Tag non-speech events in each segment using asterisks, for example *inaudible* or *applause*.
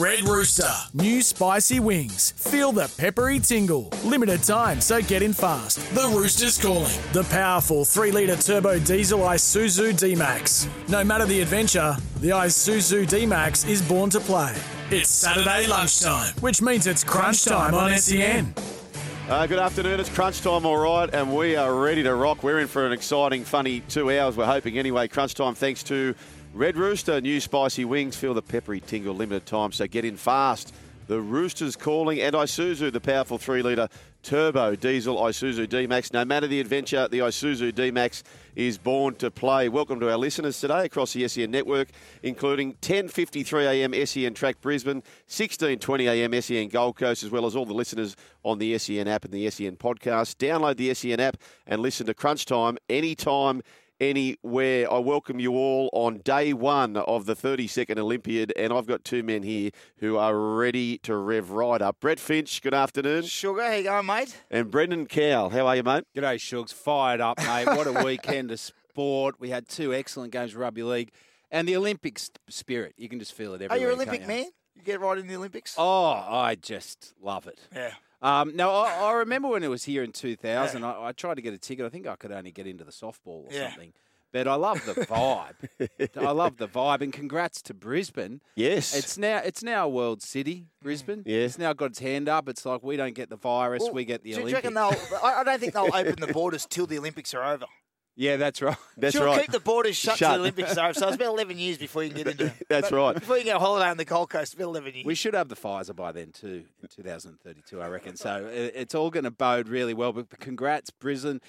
Red Rooster. New spicy wings. Feel the peppery tingle. Limited time, so get in fast. The Rooster's calling. The powerful 3 litre turbo diesel Isuzu D Max. No matter the adventure, the Isuzu D Max is born to play. It's Saturday lunchtime, which means it's crunch time on SEN. Uh, good afternoon. It's crunch time, all right, and we are ready to rock. We're in for an exciting, funny two hours. We're hoping anyway. Crunch time, thanks to Red Rooster, new spicy wings. Feel the peppery tingle, limited time, so get in fast. The Roosters calling, and Isuzu, the powerful three litre turbo diesel Isuzu D Max. No matter the adventure, the Isuzu D Max is born to play. Welcome to our listeners today across the SEN network, including 10:53 a.m. SEN Track Brisbane, 16:20 a.m. SEN Gold Coast, as well as all the listeners on the SEN app and the SEN podcast. Download the SEN app and listen to Crunch Time anytime anywhere. I welcome you all on day one of the 32nd Olympiad, and I've got two men here who are ready to rev right up. Brett Finch, good afternoon. Sugar, how you going, mate? And Brendan Cowell, how are you, mate? G'day, Shugs. Fired up, mate. What a weekend of sport. We had two excellent games of rugby league. And the Olympic spirit. You can just feel it Are everywhere. you an can't Olympic man? You get right in the Olympics? Oh, I just love it. Yeah. Um, no, I, I remember when it was here in 2000, I, I tried to get a ticket. I think I could only get into the softball or Yeah. something. But I love the vibe. *laughs* I love the vibe. And congrats to Brisbane. Yes. It's now it's now a world city, Brisbane. Yeah. It's now got its hand up. It's like we don't get the virus, Well, we get the do, do you reckon they'll? I don't think they'll *laughs* open the borders till the Olympics are over. Yeah, that's right. That's She'll right. keep the borders shut, Shut. till the Olympics are over. So it's about 11 years before you can get into. *laughs* That's right. Before you can get a holiday on the Gold Coast, it's about 11 years. We should have the Pfizer by then too, in 2032, I reckon. So it's all going to bode really well. But congrats, Brisbane.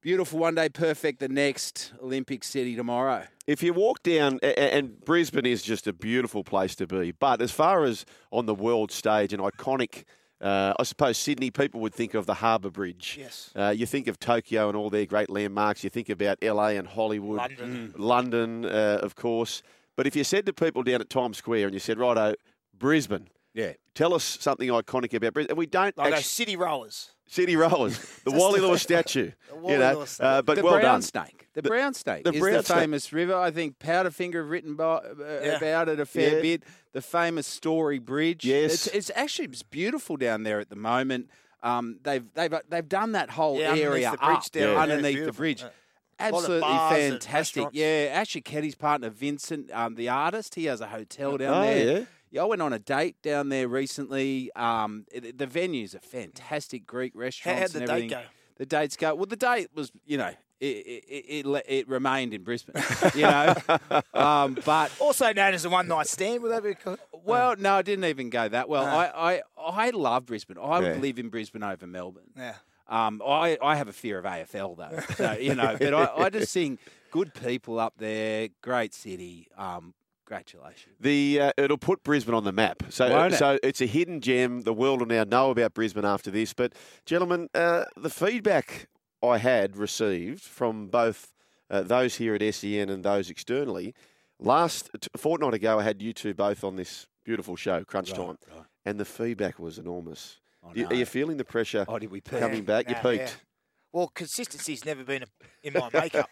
Beautiful one day, perfect the next Olympic city tomorrow. If you walk down, a- a- and Brisbane is just a beautiful place to be, but as far as on the world stage, an iconic, uh, I suppose Sydney, people would think of the Harbour Bridge. Yes. Uh, you think of Tokyo and all their great landmarks. You think about LA and Hollywood. London. London, uh, of course. But if you said to people down at Times Square and you said, righto, Brisbane, Yeah. tell us something iconic about Brisbane. And we don't Like actually, those city rollers. City Rollers, *laughs* *laughs* the Wally Lewis statue. The Wally you know, Lewis uh, but the well brown done. snake. The, The- brown snake the is brown the snake. famous river. I think Powderfinger have written by, uh, Yeah. about it a fair Yeah. bit. The famous Story Bridge. Yes. it's, it's actually it's beautiful down there at the moment. Um, they've they've they've done that whole Yeah, underneath area the bridge up down there. Yeah, underneath the bridge. Yeah. Absolutely fantastic. Yeah, actually, Keddy's partner Vincent, um, the artist, he has a hotel down Oh, there. Yeah. Yeah, I went on a date down there recently. Um, it- the venues are fantastic, Greek restaurants. how'd the and date go? The dates go well. The date was, you know, it it, it, it, remained in Brisbane, *laughs* you know. um, but Also known as a one night stand. Would that be cool? well, no, I didn't even go that well. Ah. I, I I love Brisbane. I Yeah. would live in Brisbane over Melbourne. Yeah. Um, I, I have a fear of AFL though, so you know. But I, I just *laughs* think good people up there, great city. Um, congratulations. The uh, it'll put Brisbane on the map. So Won't it? so it's a hidden gem. The world will now know about Brisbane after this. But gentlemen, uh, the feedback I had received from both uh, those here at SEN and those externally last t- fortnight ago, I had you two both on this beautiful show, Crunch Right, Time, right. and the feedback was enormous. I You- Are you feeling the pressure Oh, did we peak? coming back? You peaked. yeah. Well, consistency's never been in my makeup.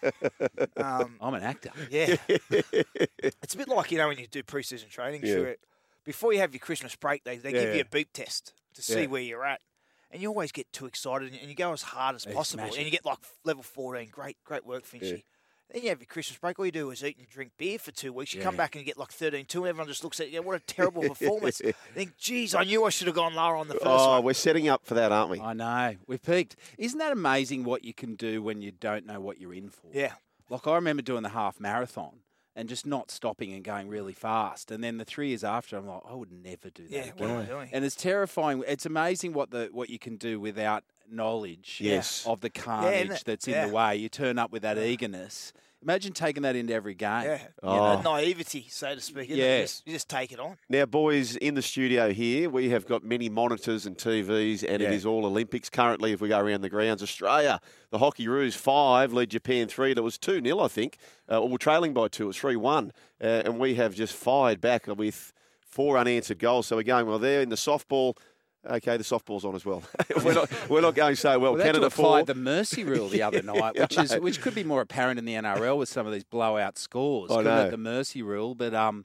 Um, I'm an actor. yeah. *laughs* it's a bit like, you know, when you do pre season training, Yeah. sure, before you have your Christmas break, they, they give Yeah. you a beep test to see where you're at. And you always get too excited and you go as hard as possible. And you get like level 14. Great, great work, Finchy. Then you have your Christmas break. All you do is eat and drink beer for two weeks. You come back and you get like 13 2, and everyone just looks at you. What a *laughs* terrible performance. You think, geez, I knew I should have gone lower on the first Oh, one. we're setting up for that, aren't we? I know we've peaked. Isn't that amazing what you can do when you don't know what you're in for? Yeah. Like I remember doing the half marathon, and just not stopping and going really fast. And then the three years after, I'm like, I would never do that Yeah, again. what am I doing? And it's terrifying. It's amazing what the what you can do without knowledge Yes. of the carnage that- that's in yeah. the way. You turn up with that eagerness. Imagine taking that into every game. Yeah. you Oh. know? Naivety, so to speak. isn't? Yeah. You just, you just take it on. Now, boys, in the studio here, we have got many monitors and TVs, and it Yeah. is all Olympics currently. If we go around the grounds, Australia, the Hockey Roos five lead Japan three. That was two 0 I think. Uh, or we're trailing by two. It was three one, uh, and we have just fired back with four unanswered goals. So we're going well there in the softball. Okay, the softball's on as well. *laughs* we're not we're not going so well. Well, they to Canada apply four. the mercy rule the *laughs* other night, which is which could be more apparent in the NRL with some of these blowout scores. I know. the mercy rule, but um,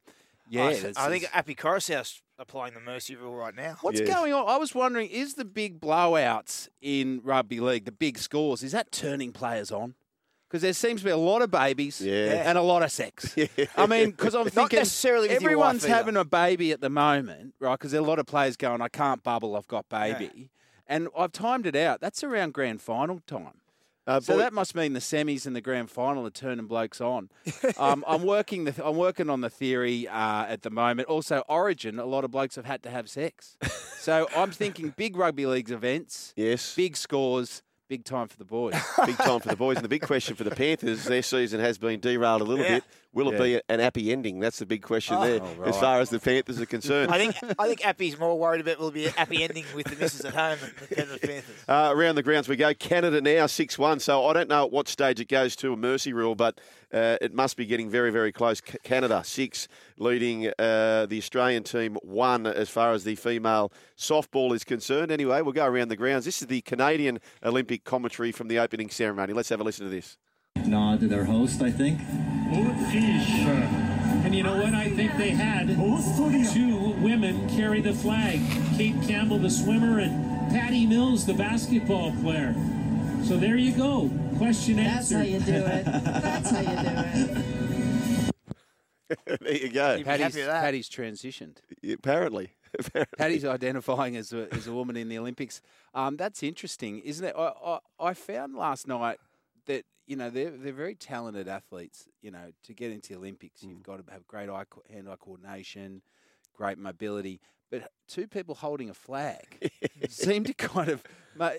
yeah, I, it's- I think it's- Api Koroisau's applying the mercy rule right now. What's Yes. going on? I was wondering, is the big blowouts in rugby league, the big scores, is that turning players on? Because there seems to be a lot of babies Yeah. and a lot of sex. *laughs* I mean, because I'm thinking everyone's having a baby at the moment, right? Because there are a lot of players going, I can't bubble, I've got baby. And I've timed it out. That's around grand final time. Uh, So boy- that must mean the semis and the grand final are turning blokes on. *laughs* um, I'm working the I'm working on the theory uh, at the moment. Also, Origin, a lot of blokes have had to have sex. *laughs* So I'm thinking big rugby leagues events, yes, big scores, big time for the boys. *laughs* big time for the boys. And the big question for the Panthers, their season has been derailed a little Yeah. bit. Will it be an happy ending? That's the big question there, Oh, as far as the Panthers are concerned. *laughs* I think I think Api's more worried about will be a happy ending with the misses at home than the Penrith Panthers. Uh, around the grounds we go. Canada now 6 1. So I don't know at what stage it goes to a mercy rule, but uh, it must be getting very, very close. C- Canada 6 leading uh, the Australian team 1 as far as the female softball is concerned. Anyway, we'll go around the grounds. This is the Canadian Olympic commentary from the opening ceremony. Let's have a listen to this. nod to their host, I think. And you know what? I think they had two women carry the flag Cate Campbell, the swimmer, and Patty Mills, the basketball player. So there you go. Question answer. That's how you do it. That's how you do it. *laughs* there you go. be Patty's, happy that. Patty's transitioned. Apparently. *laughs* Apparently. Patty's identifying as a, as a woman in the Olympics. Um, that's interesting, isn't it? I, I, I found last night that you know they're they're very talented athletes. You know, to get into the Olympics, Mm. you've got to have great eye hand-eye coordination, great mobility. But two people holding a flag *laughs* seem to kind of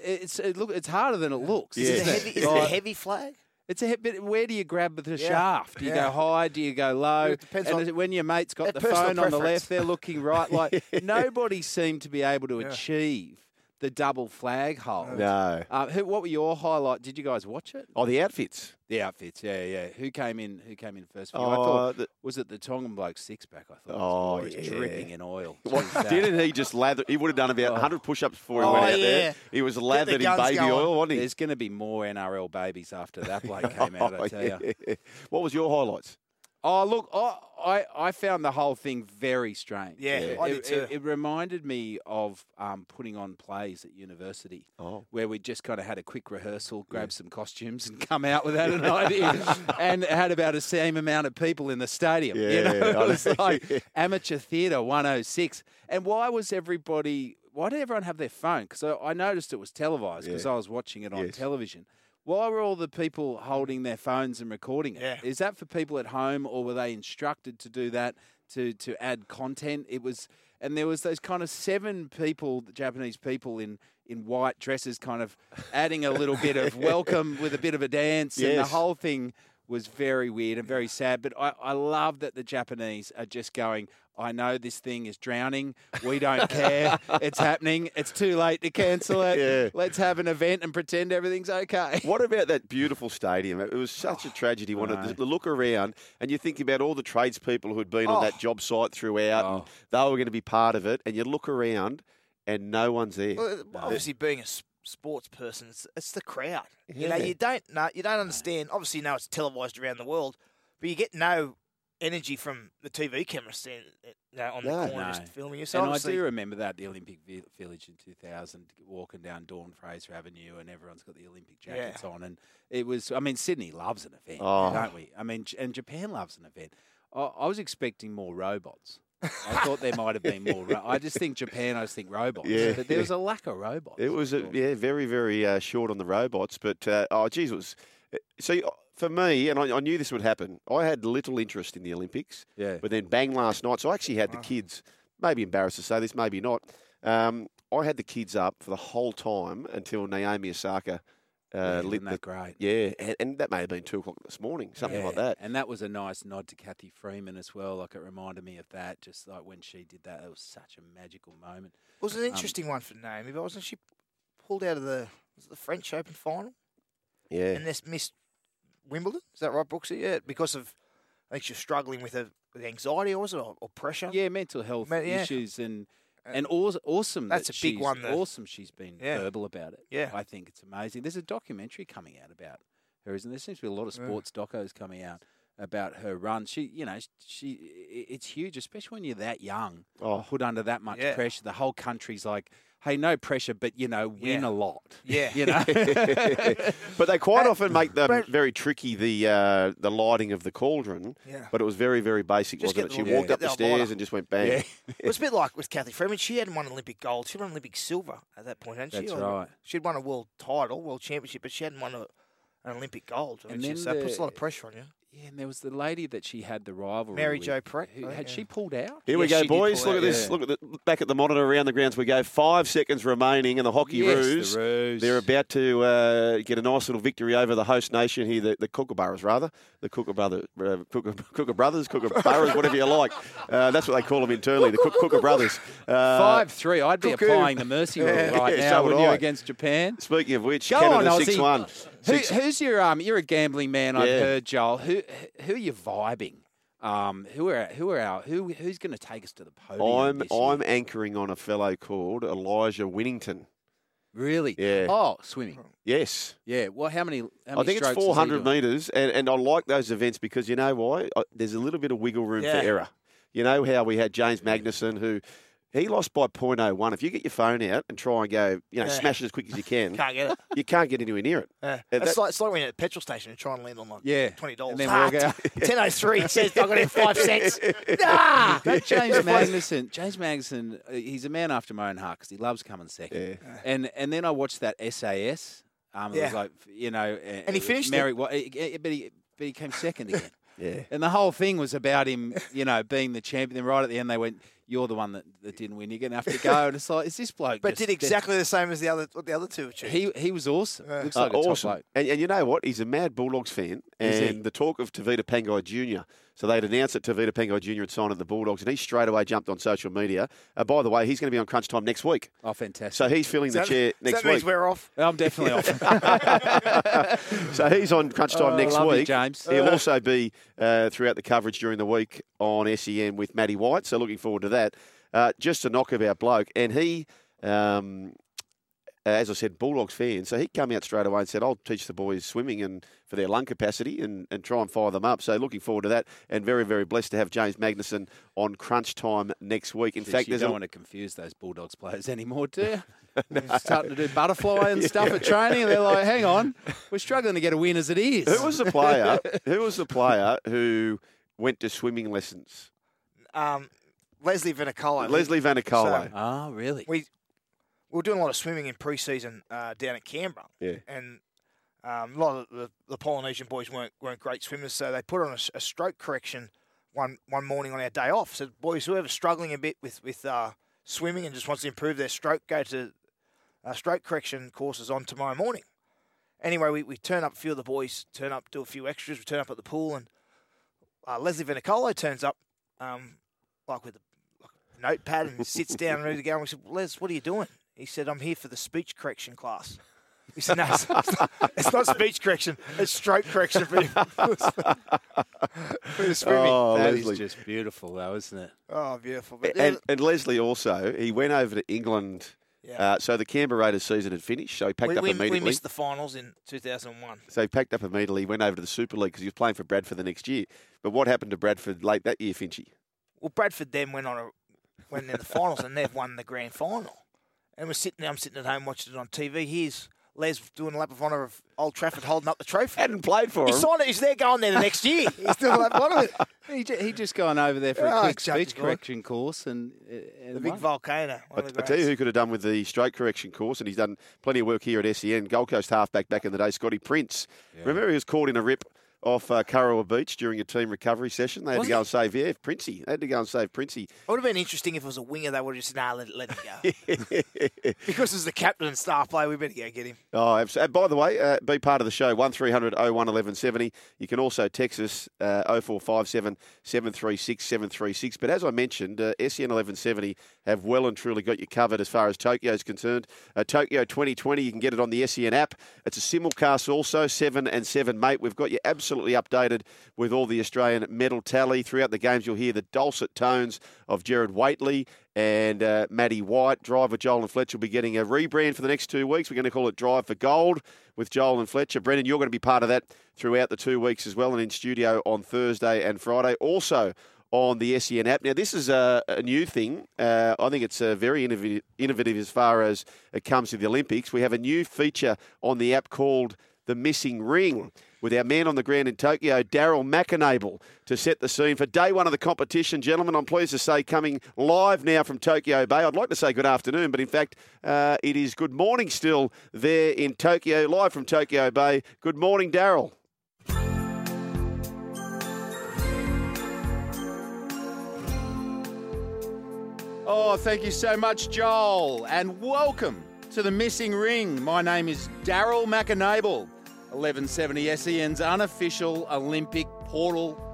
it's it look it's harder than it looks. Yeah. Is, it a heavy, is it a heavy flag? it's a but where do you grab the Yeah. shaft? Do you Yeah. go high? Do you go low? It depends and on- when your mate's got the phone on the left, they're looking right. Like *laughs* nobody seemed to be able to Yeah. achieve the double flag hold. No. Uh, who, what were your highlight? Did you guys watch it? Oh, the outfits. The outfits, yeah, yeah. Who came in? Who came in first? For you? I Oh, thought the- was it the Tongan bloke six pack? I thought. Oh, it was, yeah. dripping in oil. *laughs* What, didn't he just lather? He would have done about 100 push ups before he Oh, went out yeah. there. He was lathered in baby going. oil, wasn't he? There's going to be more NRL babies after that bloke *laughs* came out. I tell you. What was your highlights? Oh, look, I, I, I found the whole thing very strange. Yeah, it, I did too. it- it reminded me of um, putting on plays at university. Oh. Where we just kind of had a quick rehearsal, grab some costumes, and come out without an *laughs* idea, *laughs* and had about the same amount of people in the stadium. you Yeah, *laughs* it was like amateur theatre 106. And why was everybody? Why did everyone have their phone? Because I, I noticed it was televised because Yeah. I was watching it on Yes. television. Why were all the people holding their phones and recording it? Yeah. Is that for people at home, or were they instructed to do that to to add content? It was, and there was those kind of seven people, Japanese people in in white dresses, kind of adding a little bit of *laughs* welcome with a bit of a dance, and the whole thing was very weird and very sad. But I, I love that the Japanese are just going. I know this thing is drowning. We don't care. *laughs* it's happening. It's too late to cancel it. Yeah. Let's have an event and pretend everything's okay. *laughs* What about that beautiful stadium? It was such a oh, tragedy. One know. of the look around, and you think about all the tradespeople who'd been on Oh. that job site throughout, and Oh. they were going to be part of it. And you look around, and no one's there. Well, uh, obviously, being a sports person, it's, it's the crowd. You know, you don't know, you don't understand. Obviously, you know it's televised around the world, but you get no energy from the TV camera stand you know, on No. the corner No. just filming you. So and I do remember that the Olympic Vi- Village in 2000, walking down Dawn Fraser Avenue, and everyone's got the Olympic jackets on, and it was. I mean, Sydney loves an event, Oh. don't we? I mean, and Japan loves an event. I, I was expecting more robots. I thought there might have been more. Ro- I just think Japan. I just think robots. Yeah, but there yeah. was a lack of robots. It was a, yeah, very very uh, short on the robots, but uh, oh geez, it was See, for me, and I, I knew this would happen. I had little interest in the Olympics. Yeah. But then bang last night. So I actually had the kids. Maybe embarrassed to say this, maybe not. Um, I had the kids up for the whole time until Naomi Osaka uh, Yeah, lit isn't that the great? Yeah, and, and that may have been two o'clock this morning, something like that. And that was a nice nod to Cathy Freeman as well. Like it reminded me of that, just like when she did that. It was such a magical moment. It was an Um, interesting one for Naomi, but wasn't she pulled out of the was it the French Open final Yeah. and this missed Wimbledon? Is that right, Brooksy? Yeah, because of I think she was struggling with, a, with anxiety, or was it, or, or pressure? Yeah, mental health yeah. issues and uh, and aw- awesome. That's that a big she's- one that- Awesome. She's been Yeah. verbal about it. Yeah. I think it's amazing. There's a documentary coming out about her, isn't there? There seems to be a lot of Yeah. sports docos coming out about her run. She, you know, she. It's huge, especially when you're that young, Oh. put under that much Yeah. pressure. The whole country's like, hey, no pressure, but you know, win Yeah. a lot. *laughs* Yeah. you know. *laughs* but they *laughs* quite But- often make them very tricky. The uh, the lighting of the cauldron. Yeah. But it was very very basic, Just wasn't it? She the- walked yeah. up the the stairs lighter. and just went bang. Yeah. It was a bit like with Cathy Freeman. She hadn't won Olympic gold. She won Olympic silver at that point, hadn't she? That's right. She'd won a world title, world championship, but she hadn't won a, an Olympic gold. I And mean, then so that puts a lot of pressure on you. Yeah, and there was the lady that she had the rivalry. Mary with, Jo Pratt, who- Had think, she pulled out? Here we Yeah, go, boys. pull Look at this. yeah. Look at the back at the monitor around the grounds. We go. Five seconds remaining, and the hockey Yes, the Roos. Roos. They're about to uh, get a nice little victory over the host nation here, the, the Kookaburras, rather. The Kookaburra, uh, Kooka, *laughs* Kooka Brothers, Kookaburras, whatever you like. Uh, that's what they call them internally, the Kook, Kooka Brothers. Uh, Five three. I'd be Cuckoo. applying the mercy rule *laughs* Yeah, right yeah, now, so would wouldn't you, against Japan? Speaking of which, Go Canada on, 6 Aussie. 1. Who, who's your um? You're a gambling man. I've heard, Joel. Who who are you vibing? Um, who are who are our who who's going to take us to the podium? I'm. I'm anchoring on a fellow called Elijah Winnington. really. Yeah. Oh, swimming. Yes. Yeah. Well, how many? How many I think it's strokes is he 400 metres, and, and I like those events because you know why? I, there's a little bit of wiggle room Yeah. for error. You know how we had James Magnussen, who he lost by 0.01. If you get your phone out and try and go, you know, Yeah. smash it as quick as you can, Can't get it. you can't get anywhere near it. Yeah. Uh, It's, that- like, it's like when you're at a petrol station and try and land on like Yeah. twenty dollars. And then walk *laughs* out. Ten oh three says I got in five cents. *laughs* Nah. That *laughs* James Magnussen, James Magnussen, uh, he's a man after my own heart because he loves coming second. Yeah. And and then I watched that SAS. Um, it was like you know, And he finished. Mary, well, eh, eh, but he but he came second again. Yeah. And the whole thing was about him, you know, being the champion. Then right at the end, they went, "You're the one that, that didn't win. You're going to have to go." And it's like, is this bloke? But just- did exactly the same as the other what the other two achieved. He he was awesome. Yeah. Looks Uh, like a top awesome. bloke. And, and you know what? He's a mad Bulldogs fan. Is he? And the talk of Tevita Pangai Jr. So they'd announced it to Tevita Pangai Jr. had signed at the Bulldogs, and he straight away jumped on social media. Uh, by the way, he's going to be on Crunch Time next week. Oh, fantastic. So he's filling the that- chair next that means week. we're off. I'm definitely off. *laughs* so he's on Crunch Time Oh, next love you, week. James. He'll also be uh, throughout the coverage during the week on SEN with Matty White. So looking forward to that. Uh, just a knock about bloke, and he, um, as I said, Bulldogs fan. So he came out straight away and said, "I'll teach the boys swimming and for their lung capacity and, and try and fire them up." So looking forward to that, and very very blessed to have James Magnussen on Crunch Time next week. In Jeez, fact, you don't a, want to confuse those Bulldogs players anymore, do you? *laughs* They're starting to do butterfly and *laughs* stuff at training, and they're like, "Hang on, we're struggling to get a win as it is." who was the player? *laughs* who was the player who went to swimming lessons? Um, Lesley Vainikolo. Lesley Vainikolo. So- Oh, really? we we were doing a lot of swimming in pre-season uh, down at Canberra. Yeah. And um, a lot of the, the Polynesian boys weren't weren't great swimmers, so they put on a stroke correction one one morning on our day off. So boys, whoever's struggling a bit with with uh, swimming and just wants to improve their stroke, go to uh, stroke correction courses on tomorrow morning. Anyway, we, we turn up. A few of the boys turn up, do a few extras. We turn up at the pool, and uh, Lesley Vainikolo turns up, um, like with a, a notepad, and sits down ready to go. And we said, Les, what are you doing? He said, I'm here for the speech correction class. He said, no, it's, it's not, *laughs* it's not speech correction. It's stroke correction for, you, *laughs* for the. Oh, That Lesley. is just beautiful, though, isn't it? Oh, beautiful. But And, and Lesley also, he went over to England. Yeah. Uh, so the Canberra Raiders season had finished, so he packed we, up we, immediately. we missed the finals in 2001. so he packed up immediately, went over to the Super League because he was playing for Bradford the next year. But what happened to Bradford late that year, Finchy? Well, Bradford then went on a went in the finals and they've won the grand final. And we're sitting, there, I'm sitting at home watching it on TV. Here's Les doing a lap of honour of Old Trafford holding up the trophy. *laughs* Hadn't played for He him. signed it. He's there going there the next year. *laughs* He's doing a lap of honour. *laughs* He, ju- he just gone over there for Oh, a quick Chucky speech boy. correction course and, uh, and The big won. volcano. I, One of the I tell you greats. who could have done with the stroke correction course, and he's done plenty of work here at SEN. Gold Coast halfback back in the day, Scotty Prince. Remember he was caught in a rip off uh, Kurrawa Beach during a team recovery session. They had Was to go he? and save, yeah, Princey. They had to go and save Princey. It would have been interesting if it was a winger. They would have just nah, let, let him go. *laughs* because as the captain and star player, we better go get him. Oh, absolutely. By the way, uh, be part of the show, 1300 01 1170. You can also text us uh, 0457 736 736. But as I mentioned, uh, SEN 1170 have well and truly got you covered as far as Tokyo is concerned. Uh, Tokyo 2020, you can get it on the SEN app. It's a simulcast also, 7 and 7, mate. We've got you absolutely updated with all the Australian medal tally. Throughout the games, you'll hear the dulcet tones of Gerard Whateley and uh, Matty White. Driver Joel and Fletcher will be getting a rebrand for the next two weeks. We're going to call it Drive for Gold with Joel and Fletcher. Brendan, you're going to be part of that throughout the two weeks as well and in studio on Thursday and Friday. Also, on the SEN app. Now, this is a, a new thing. Uh, I think it's uh, very innovative, innovative as far as it comes to the Olympics. We have a new feature on the app called The Missing Ring with our man on the ground in Tokyo, Daryl McAnable, to set the scene for day one of the competition. Gentlemen, I'm pleased to say coming live now from Tokyo Bay. I'd like to say good afternoon, but in fact, uh, it is good morning still there in Tokyo, live from Tokyo Bay. Good morning, Daryl. Oh, thank you so much, Joel, and welcome to the Missing Ring. My name is Daryl McAnable, 1170 SEN's unofficial Olympic portal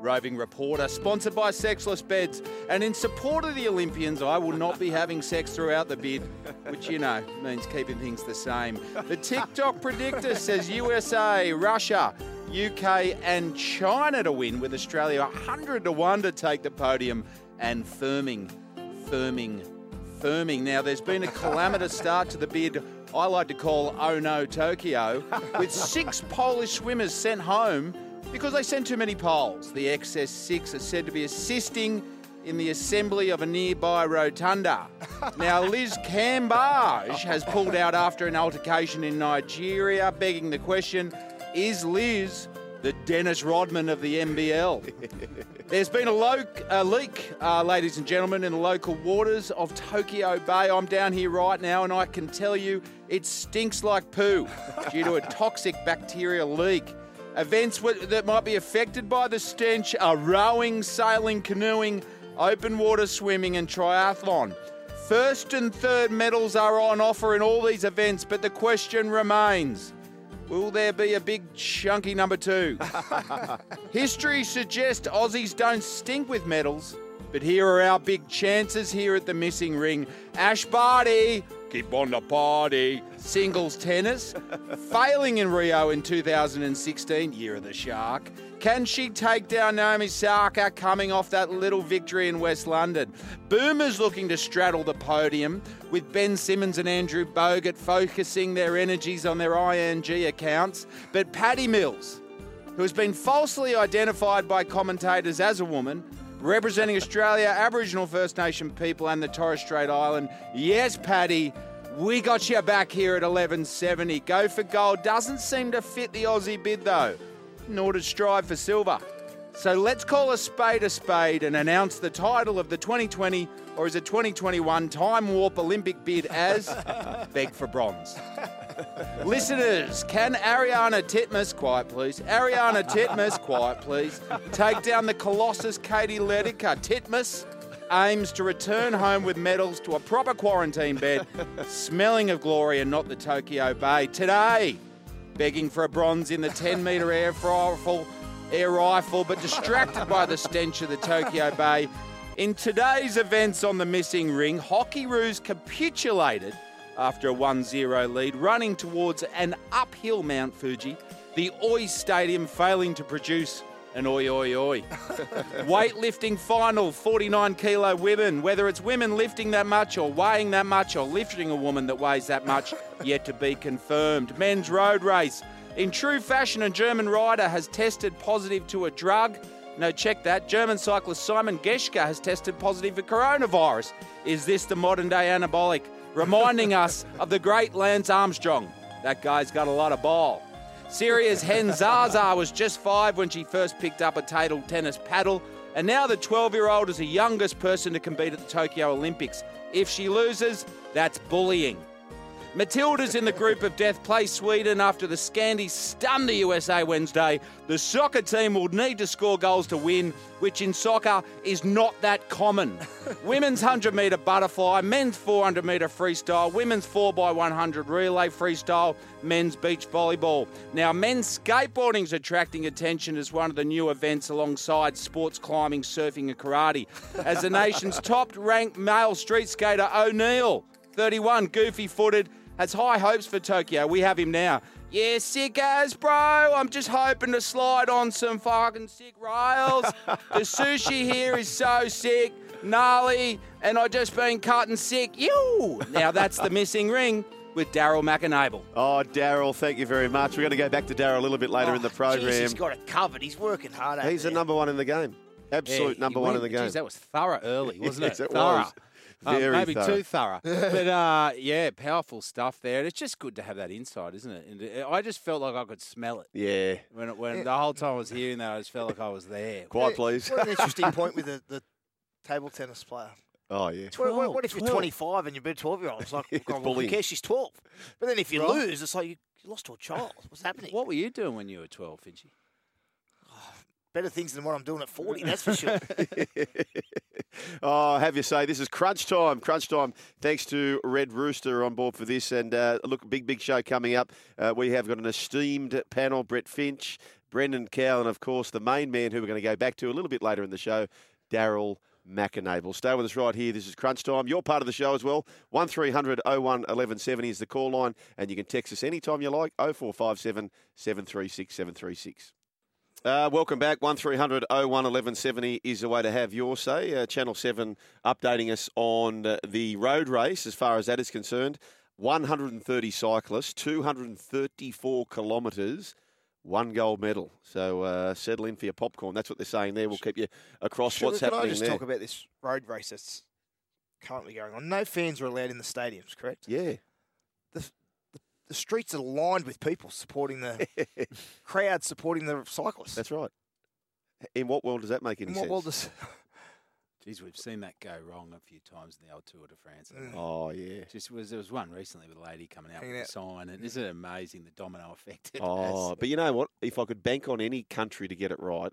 roving reporter, sponsored by Sexless Beds. And in support of the Olympians, I will not be having sex throughout the bid, which, you know, means keeping things the same. The TikTok predictor says USA, Russia, UK, and China to win, with Australia 100 to 1 to take the podium and firming, firming, firming. Now, there's been a calamitous start to the bid I like to call Oh No Tokyo, with six *laughs* Polish swimmers sent home because they sent too many poles. The XS6 is said to be assisting in the assembly of a nearby rotunda. Now, Liz Cambage has pulled out after an altercation in Nigeria, begging the question is Liz the Dennis Rodman of the NBL? *laughs* There's been a, lo- a leak, uh, ladies and gentlemen, in the local waters of Tokyo Bay. I'm down here right now, and I can tell you it stinks like poo *laughs* due to a toxic bacterial leak. Events wi- that might be affected by the stench are rowing, sailing, canoeing, open water swimming, and triathlon. First and third medals are on offer in all these events, but the question remains will there be a big chunky number two? *laughs* History suggests Aussies don't stink with medals, but here are our big chances here at the missing ring. Ash Barty, keep on the party. Singles tennis, *laughs* failing in Rio in 2016, year of the shark. Can she take down Naomi Osaka coming off that little victory in West London? Boomers looking to straddle the podium with Ben Simmons and Andrew Bogut focusing their energies on their ING accounts. But Patty Mills, who has been falsely identified by commentators as a woman, representing Australia, Aboriginal First Nation people, and the Torres Strait Island. Yes, Patty, we got you back here at 1170. Go for gold doesn't seem to fit the Aussie bid though, nor to strive for silver. So let's call a spade a spade and announce the title of the 2020 or is it 2021 Time Warp Olympic bid as *laughs* Beg for Bronze. Listeners, can Ariarne Titmus, quiet please, Ariarne Titmus, quiet please, take down the Colossus Katie Ledecky? Titmus aims to return home with medals to a proper quarantine bed, smelling of glory and not the Tokyo Bay. Today, begging for a bronze in the 10 metre air rifle, air rifle, but distracted by the stench of the Tokyo Bay. In today's events on the missing ring, Hockey Roos capitulated after a 1 0 lead, running towards an uphill Mount Fuji, the Oi Stadium failing to produce an oi oi oi. *laughs* Weightlifting final, 49 kilo women. Whether it's women lifting that much or weighing that much or lifting a woman that weighs that much, *laughs* yet to be confirmed. Men's road race. In true fashion, a German rider has tested positive to a drug. No, check that. German cyclist Simon Geschke has tested positive for coronavirus. Is this the modern day anabolic? Reminding us of the great Lance Armstrong. That guy's got a lot of ball. Syria's Hend *laughs* Zaza was just five when she first picked up a table tennis paddle, and now the 12 year old is the youngest person to compete at the Tokyo Olympics. If she loses, that's bullying. Matilda's in the group of death play Sweden after the Scandi stunned the USA Wednesday. The soccer team will need to score goals to win, which in soccer is not that common. *laughs* Women's 100 metre butterfly, men's 400 metre freestyle, women's 4x100 relay freestyle, men's beach volleyball. Now, men's skateboarding is attracting attention as one of the new events alongside sports climbing, surfing, and karate. As the nation's *laughs* top ranked male street skater, O'Neill, 31, goofy footed, has high hopes for Tokyo. We have him now. Yeah, sick as, bro. I'm just hoping to slide on some fucking sick rails. *laughs* the sushi here is so sick, gnarly, and I've just been cutting sick. You. Now that's the missing ring with Daryl McEnable. Oh, Daryl, thank you very much. We're going to go back to Daryl a little bit later oh, in the program. he's got it covered. He's working hard. He's the number one in the game. Absolute Yeah, number he one in the game. Geez, that was thorough early, wasn't *laughs* Yes, it? it thorough. was. Uh, Very maybe thorough. too thorough. *laughs* but uh, yeah, powerful stuff there. And it's just good to have that insight, isn't it? And uh, I just felt like I could smell it. Yeah. When, it, when the whole time I was hearing that, I just felt like I was there. *laughs* Quite please. What an interesting *laughs* point with the, the table tennis player. Oh, yeah. What, what, what if 12, you're 25 and you're a 12 year old? It's like, It's God, well, who bullying. cares? She's 12. But then if you Right. lose, it's like you, you lost to a child. What's happening? What were you doing when you were 12, Finchie? Better things than what I'm doing at 40, *laughs* that's for sure. *laughs* oh, have you say this is crunch time. Crunch time. Thanks to Red Rooster on board for this. And uh, look, big big show coming up. Uh, we have got an esteemed panel: Brett Finch, Brendan Cow, and of course the main man who we're going to go back to a little bit later in the show, Daryl. McEnable. Stay with us right here. This is Crunch Time. You're part of the show as well. 1300 01 1170 is the call line, and you can text us anytime you like 0457 736 736. Uh, welcome back. 1300 01 1170 is the way to have your say. Uh, Channel 7 updating us on uh, the road race as far as that is concerned. 130 cyclists, 234 kilometres, one gold medal. So uh, settle in for your popcorn. That's what they're saying there. We'll keep you across Sugar, what's can happening I just there. talk about this road race that's currently going on? No fans are allowed in the stadiums, correct? yeah. The streets are lined with people supporting the *laughs* crowd, supporting the cyclists. That's right. In what world does that make any In what sense? world does *laughs* Geez, we've seen that go wrong a few times in the old Tour de France. haven't we? Mm. Oh, yeah. Just was there was one recently with a lady coming out Hanging with a sign, and isn't it amazing the domino effect? It Oh, has? but you know what? If I could bank on any country to get it right,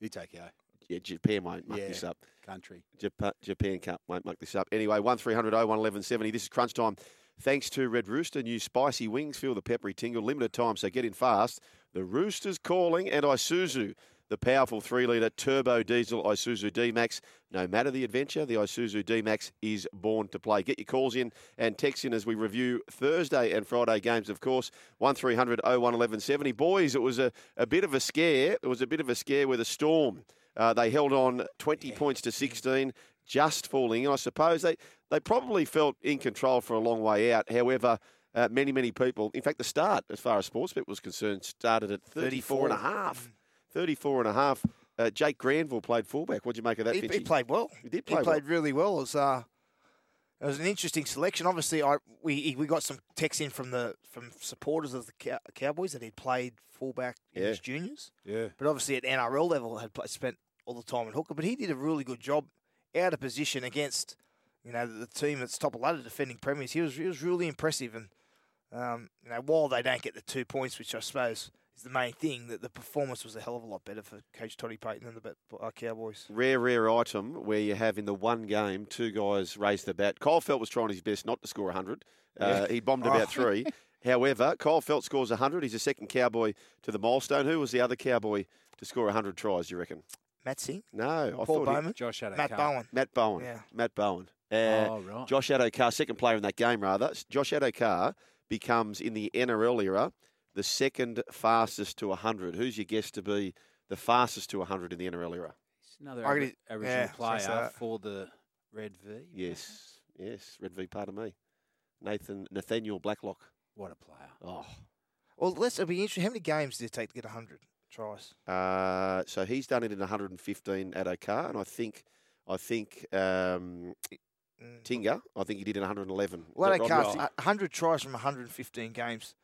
you take your yeah, Japan won't muck Yeah. this up. country. Japan, Japan Cup won't muck this up. Anyway, 1300 01 1170. This is crunch time. Thanks to Red Rooster, new spicy wings. Feel the peppery tingle. Limited time, so get in fast. The Rooster's calling, and Isuzu, the powerful three litre turbo diesel Isuzu D Max. No matter the adventure, the Isuzu D Max is born to play. Get your calls in and text in as we review Thursday and Friday games, of course. 1300 01 1170. Boys, it was a, a bit of a scare. It was a bit of a scare with a storm. Uh, they held on 20 points to 16, just falling. And I suppose they, they probably felt in control for a long way out. However, uh, many, many people, in fact, the start, as far as Sportsbet was concerned, started at 34 and a half. 34 and a half. Uh, Jake Granville played fullback. What'd you make of that, he, he played well. He did He play played really well. It was, uh, it was an interesting selection. Obviously, I we we got some texts in from the from supporters of the Cow- Cowboys that he'd played fullback in his juniors, Yeah. but obviously at NRL level had spent all the time in hooker. But he did a really good job out of position against you know the team that's top of the ladder defending premiers. He was he was really impressive, and um, you know while they don't get the two points, which I suppose is the main thing, that the performance was a hell of a lot better for Coach Toddy Payten and the uh, Cowboys. Rare, rare item where you have in the one game two guys raise the bat. Kyle Feldt was trying his best not to score 100. Uh, he bombed Oh. about *laughs* three. However, Kyle Feldt scores 100. He's the second cowboy to the milestone. Who was the other cowboy to score 100 tries, do you reckon? Matt Sing, No, I Paul thought he- Bowman, Josh had a Matt car. Bowen. Matt Bowen. Yeah. Matt Bowen. Uh, Oh, right. Josh Addo-Carr, second player in that game, rather. Josh Addo-Carr becomes, in the NRL era, the second fastest to 100. Who's your guess to be the fastest to 100 in the NRL era? He's another I abri- yeah, I was gonna say player that. for the Red V. Yes, yes. Red V, pardon me. Nathan Nathaniel Blacklock. What a player. Oh, Well, let's. It'll be interesting. How many games did it take to get hundred tries? uh, so he's done it in 115 Addo-Carr, and I think, I think um, Mm. Tinga. I think he did in 111. Is Well, they right? cast hundred tries from 115 games.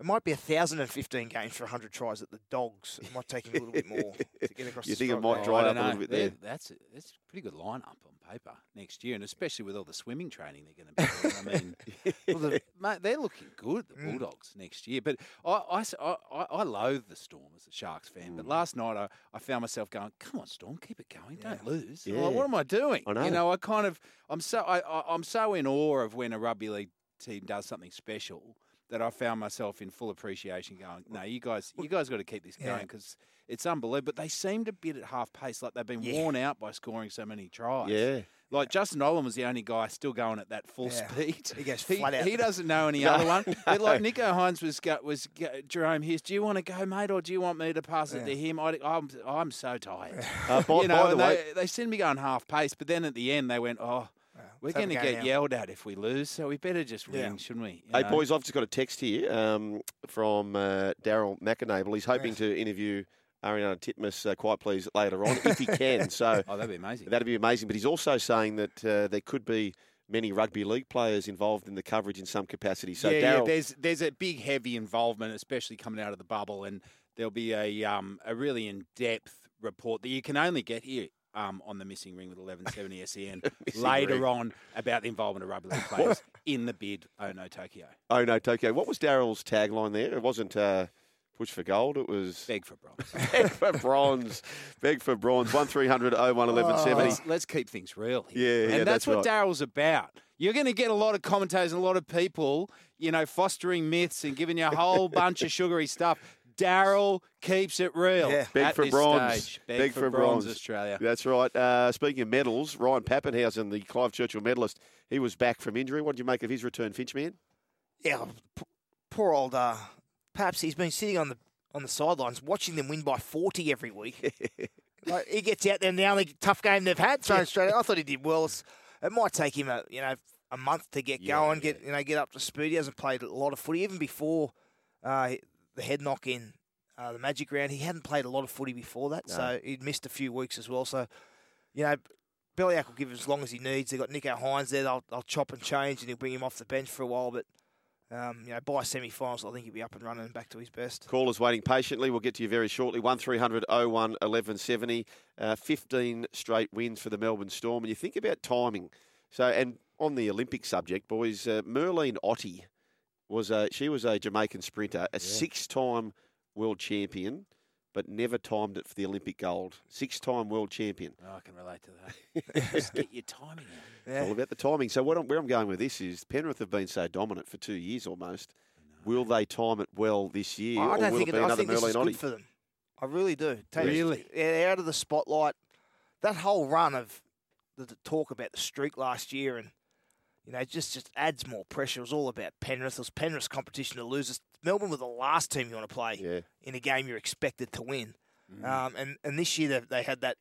It might be 1,015 games for 100 tries at the Dogs. It might take him a little bit more to get across *laughs* You the think it might line. dry I up don't a little bit there. They're- That's a, that's a pretty good lineup on paper next year, and especially with all the swimming training they're going to be doing. I mean, *laughs* well, the, mate, they're looking good, the Mm. Bulldogs next year. But I, I, I loathe the Storm as a Sharks fan. Mm. But last night I, I found myself going, "Come on, Storm, keep it going, don't lose." Yeah. Like, what am I doing? I know. You know, I kind of I'm so I, I, I'm so in awe of when a rugby league team does something special that I found myself in full appreciation, going, "No, you guys, you guys got to keep this going because." It's unbelievable, but they seemed a bit at half pace, like they've been Yeah. worn out by scoring so many tries. Yeah. Like Justin Olam was the only guy still going at that full Yeah. speed. He goes *laughs* He, flat out. he doesn't know any *laughs* No, other one. *laughs* But like. Nicho Hynes was go, was go, Jahrome Hughes. Do you want to go, mate, or do you want me to pass it to him? I, am I'm so tired. Uh, by, you know, the and way, they, they seemed to be going half pace, but then at the end they went, oh. We're going to get now." yelled at if we lose, so we better just win, Yeah. shouldn't we? You Hey, know? boys, I've just got a text here um, from uh, Daryl McAnable. He's hoping Yes. to interview Ariarne Titmus, uh, quite please, later on, if he can. *laughs* So Oh, that'd be amazing. that'd be amazing. But he's also saying that uh, there could be many rugby league players involved in the coverage in some capacity. So yeah, yeah, there's there's a big heavy involvement, especially coming out of the bubble, and there'll be a um a really in depth report that you can only get here. Um, on the missing ring with 1170 SEN *laughs* later ring. on about the involvement of rugby league players in the bid. Oh no, Tokyo. oh no, Tokyo. What was Daryl's tagline there? It wasn't uh, push for gold. It was Beg for bronze. *laughs* beg for bronze. Beg for bronze. One 01 1170 let's, let's keep things real. Yeah, Here. yeah, and that's, that's what Daryl's about. You're going to get a lot of commentators and a lot of people, you know, fostering myths and giving you a whole bunch of sugary stuff. Daryl keeps it real. Yeah. Beg at for this bronze. Stage. Beg, for, bronze, Australia. That's right. Uh, speaking of medals, Ryan Papenhuyzen, the Clive Churchill medalist, he was back from injury. What did you make of his return, Finchman? Yeah, p- poor old. Uh, perhaps he's been sitting on the on the sidelines watching them win by 40 every week. *laughs* like, he gets out there, and the only tough game they've had So straight. out. I thought he did well. It's, it might take him a you know a month to get Yeah, going, get you know get up to speed. He hasn't played a lot of footy even before uh, the head knock in uh, the Magic round. He hadn't played a lot of footy before that, so he'd missed a few weeks as well. So you know. Bellyack will give him as long as he needs. They've got Nicho Hynes there. They'll, they'll chop and change, and he'll bring him off the bench for a while. But um, you know, by semi-finals, I think he'll be up and running and back to his best. Callers waiting patiently. We'll get to you very shortly. 1300 01 1170. Uh, 15 straight wins for the Melbourne Storm. And you think about timing. So, and on the Olympic subject, boys, uh, Merlene Ottey was a, she was a Jamaican sprinter, a six-time world champion, but never timed it for the Olympic gold. Six-time world champion. Oh, I can relate to that. *laughs* Just get your timing out. All about the timing. So what I'm, where I'm going with this is Penrith have been so dominant for two years almost. Will they time it well this year, I or don't will think it I think this is good for them. I really do. Take- Really? yeah, out of the spotlight. That whole run of the, the talk about the streak last year, and you know, just just adds more pressure. It was all about Penrith. It was Penrith's competition to lose. Melbourne were the last team you want to play Yeah. in a game you're expected to win. Mm. Um, and and this year they, they had that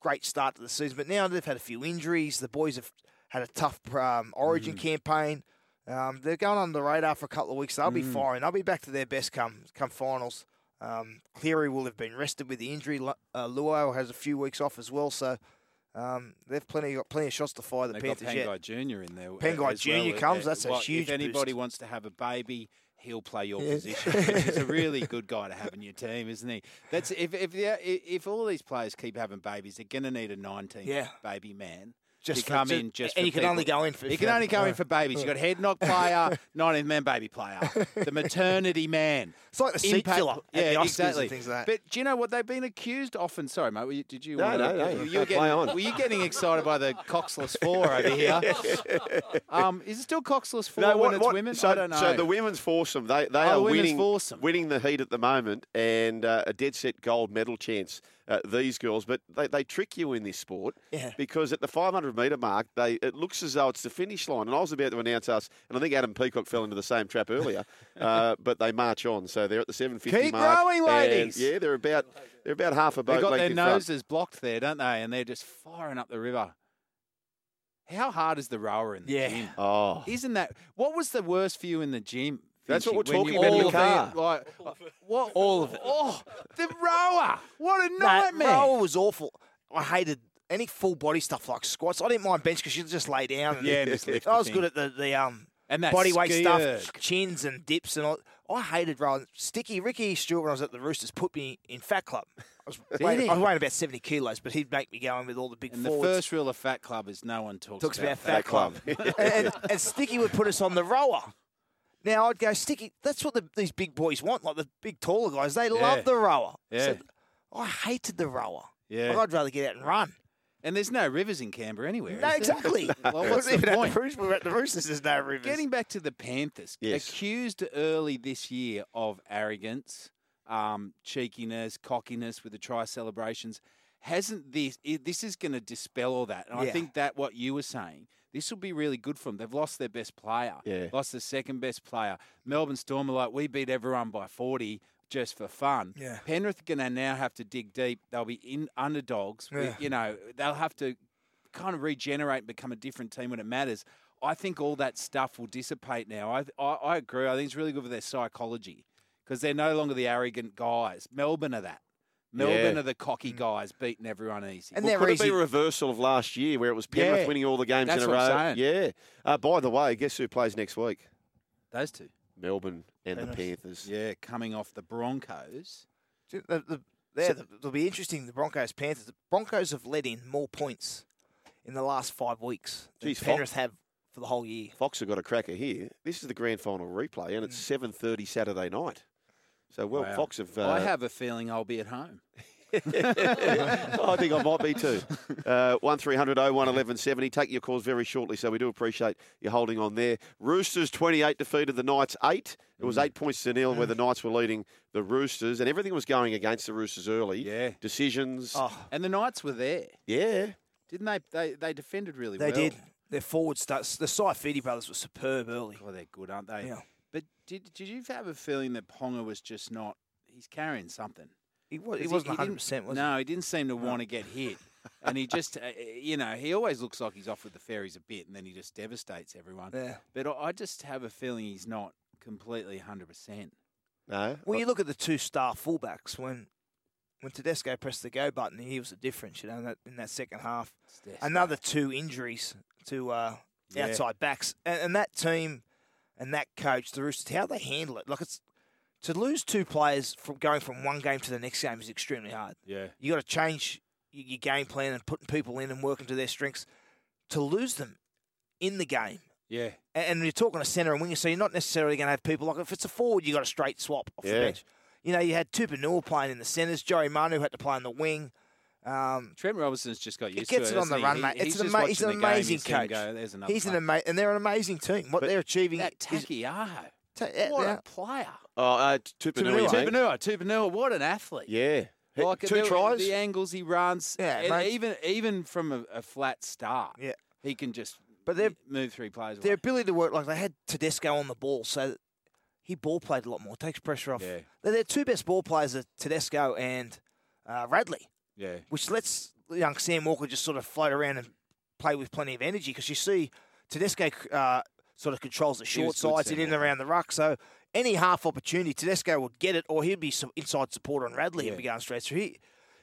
great start to the season, but now they've had a few injuries. The boys have had a tough um, Origin Mm. campaign. Um, they're going under the radar for a couple of weeks. They'll be Mm. fine. They'll be back to their best come come finals. Um, Cleary will have been rested with the injury. Uh, Luai has a few weeks off as well, so um, they've plenty got plenty of shots to fire the They've got Panthers yet. Jr. in there. Pangai as Jr. well. comes, Uh, that's a huge If anybody boost. wants to have a baby, he'll play your Yeah. position. which is a really *laughs* good guy to have in your team, isn't he? That's if if if all these players keep having babies, they're going to need a 19 Yeah. baby man. Just to come ju- in just and for you can only go in for- you can you only have- go in for babies. You got head knock *laughs* player, 19 man baby player, the maternity man. *laughs* It's like the seat Impact- filler yeah, the Oscars and exactly. things like that. But do you know what they've been accused often? Sorry, mate. Were you, did you? No, no, no, You, no, you were play getting, on. were you getting excited by the coxless four over *laughs* here? um, is it still coxless four when what- it's what- women? So, I don't know. so the women's foursome, they they Oh, are women's winning foursome. winning the heat at the moment, and uh, a dead set gold medal chance. Uh, these girls, but they, they trick you in this sport Yeah. because at the 500 metre mark, they it looks as though it's the finish line. And I was about to announce us, and I think Adam Peacock fell into the same trap earlier, *laughs* uh, but they march on. So they're at the 750 Keep mark. growing, and, ladies. yeah, they're about they're about half a boat They've got their in front. noses blocked there, don't they? And they're just firing up the river. How hard is the rower in the Yeah. gym? Oh, Isn't that what was the worst for you in the gym? That's what we're talking about in the car. Like, what? All of it. Oh, the rower! What a That nightmare! rower was awful. I hated any full body stuff like squats. I didn't mind bench because you just lay down. And Yeah, and just lift I was thing. good at the the um And body weight stuff, chins and dips and all. I hated rolling. Sticky Ricky Stuart when I was at the Roosters put me in Fat Club. I was, weighing. I was weighing about seventy kilos, but he'd make me go in with all the big And the first rule of Fat Club is no one talks, talks about, Fat Fat Club. and, *laughs* and, and Sticky would put us on the rower. Now I'd go Sticky. That's what the, these big boys want, like the big taller guys. They Yeah. love the rower. I Yeah. said, I hated the rower. Yeah. Like, I'd rather get out and run. And there's no rivers in Canberra anywhere. No, is there? exactly. *laughs* well, what's the Even at point? the Roosters, we're at the Roosters, there's no rivers. Getting back to the Panthers, Yes. accused early this year of arrogance, um, cheekiness, cockiness with the try celebrations. Hasn't this? i this is going to dispel all that, and I Yeah. think that what you were saying, this will be really good for them. They've lost their best player, Yeah. lost the second best player. Melbourne Storm are like, we beat everyone by forty just for fun. Yeah. Penrith are going to now have to dig deep. They'll be in underdogs. with- you know, they'll have to kind of regenerate and become a different team when it matters. I think all that stuff will dissipate now. I, I, I agree. I think it's really good for their psychology because they're no longer the arrogant guys. Melbourne are that. Melbourne Yeah. are the cocky guys beating everyone easy. And Well, they're could it be a reversal of last year where it was Penrith Yeah. winning all the games That's in a what row? I'm Yeah. Uh, by the way, guess who plays next week? Those two. Melbourne and the Panthers. Yeah, coming off the Broncos. The, the, there, the, it'll be interesting. The Broncos Panthers. The Broncos have let in more points in the last five weeks than Geez, Fox- Penrith have for the whole year. Fox have got a cracker here. This is the grand final replay, and it's seven thirty Saturday night. So well, Wow. Fox have. Uh, I have a feeling I'll be at home. *laughs* *laughs* I think I might be too. Uh, one 1170 Take your calls very shortly, so we do appreciate you holding on there. Roosters 28 defeated the Knights 8. It Mm. was 8 points to nil where the Knights were leading the Roosters, and everything was going against the Roosters early. Yeah. Decisions. Oh, And the Knights were there, Yeah. didn't they? They, they defended really they well. They did. Their forward starts. The Saifiti brothers were superb early. Oh, they're good, aren't they? Yeah. But did did you have a feeling that Ponga was just not? He's carrying something. He, was, he 'Cause wasn't 100, percent was No, he didn't seem to want to get hit. *laughs* And he just, uh, you know, he always looks like he's off with the fairies a bit, and then he just devastates everyone. Yeah. But I I just have a feeling he's not completely 100%. No. Well, you look at the two star fullbacks when when Tedesco pressed the go button, he was a difference. You know, in that, in that second half. Tedesco. Another two injuries to uh, Yeah. outside backs, and, and that team and that coach, the Roosters, how they handle it. Like it's to lose two players from going from one game to the next game is extremely hard. Yeah. You got to change your game plan and putting people in and working to their strengths. To lose them in the game, Yeah. and, you're talking a centre and winger, so you're not necessarily going to have people like if it's a forward, you got a straight swap off the Yeah. bench. You know, you had Tupouniua playing in the centres, Joey Manu had to play in the wing. Um, Trent Robinson's just got used gets to it He Gets it. on the hasn't run, mate. He- It's he's an, just ama- he's an watching game, amazing he's coach. Go, There's another He's an play." ama- and they're an amazing team. What But- they're achieving That is Takiaho. Ta- yeah, What yeah. a player. Oh, uh, Tupouniua. Tupouniua, Tupouniua, what an athlete. Yeah. Like Two the, tries. The angles he runs. Yeah, and mate. even even from a, a flat start. Yeah. He can just But they're- move three players Their away. ability to work, like they had Tedesco on the ball, so he ball played a lot more, takes pressure off. Yeah. They're their two best ball players are Tedesco and uh, Radley, Yeah. which lets young Sam Walker just sort of float around and play with plenty of energy because you see Tedesco uh, sort of controls the short sides Sam and in and around the ruck. So any half opportunity, Tedesco would get it, or he'd be some inside support on Radley and Yeah. be going straight through. He,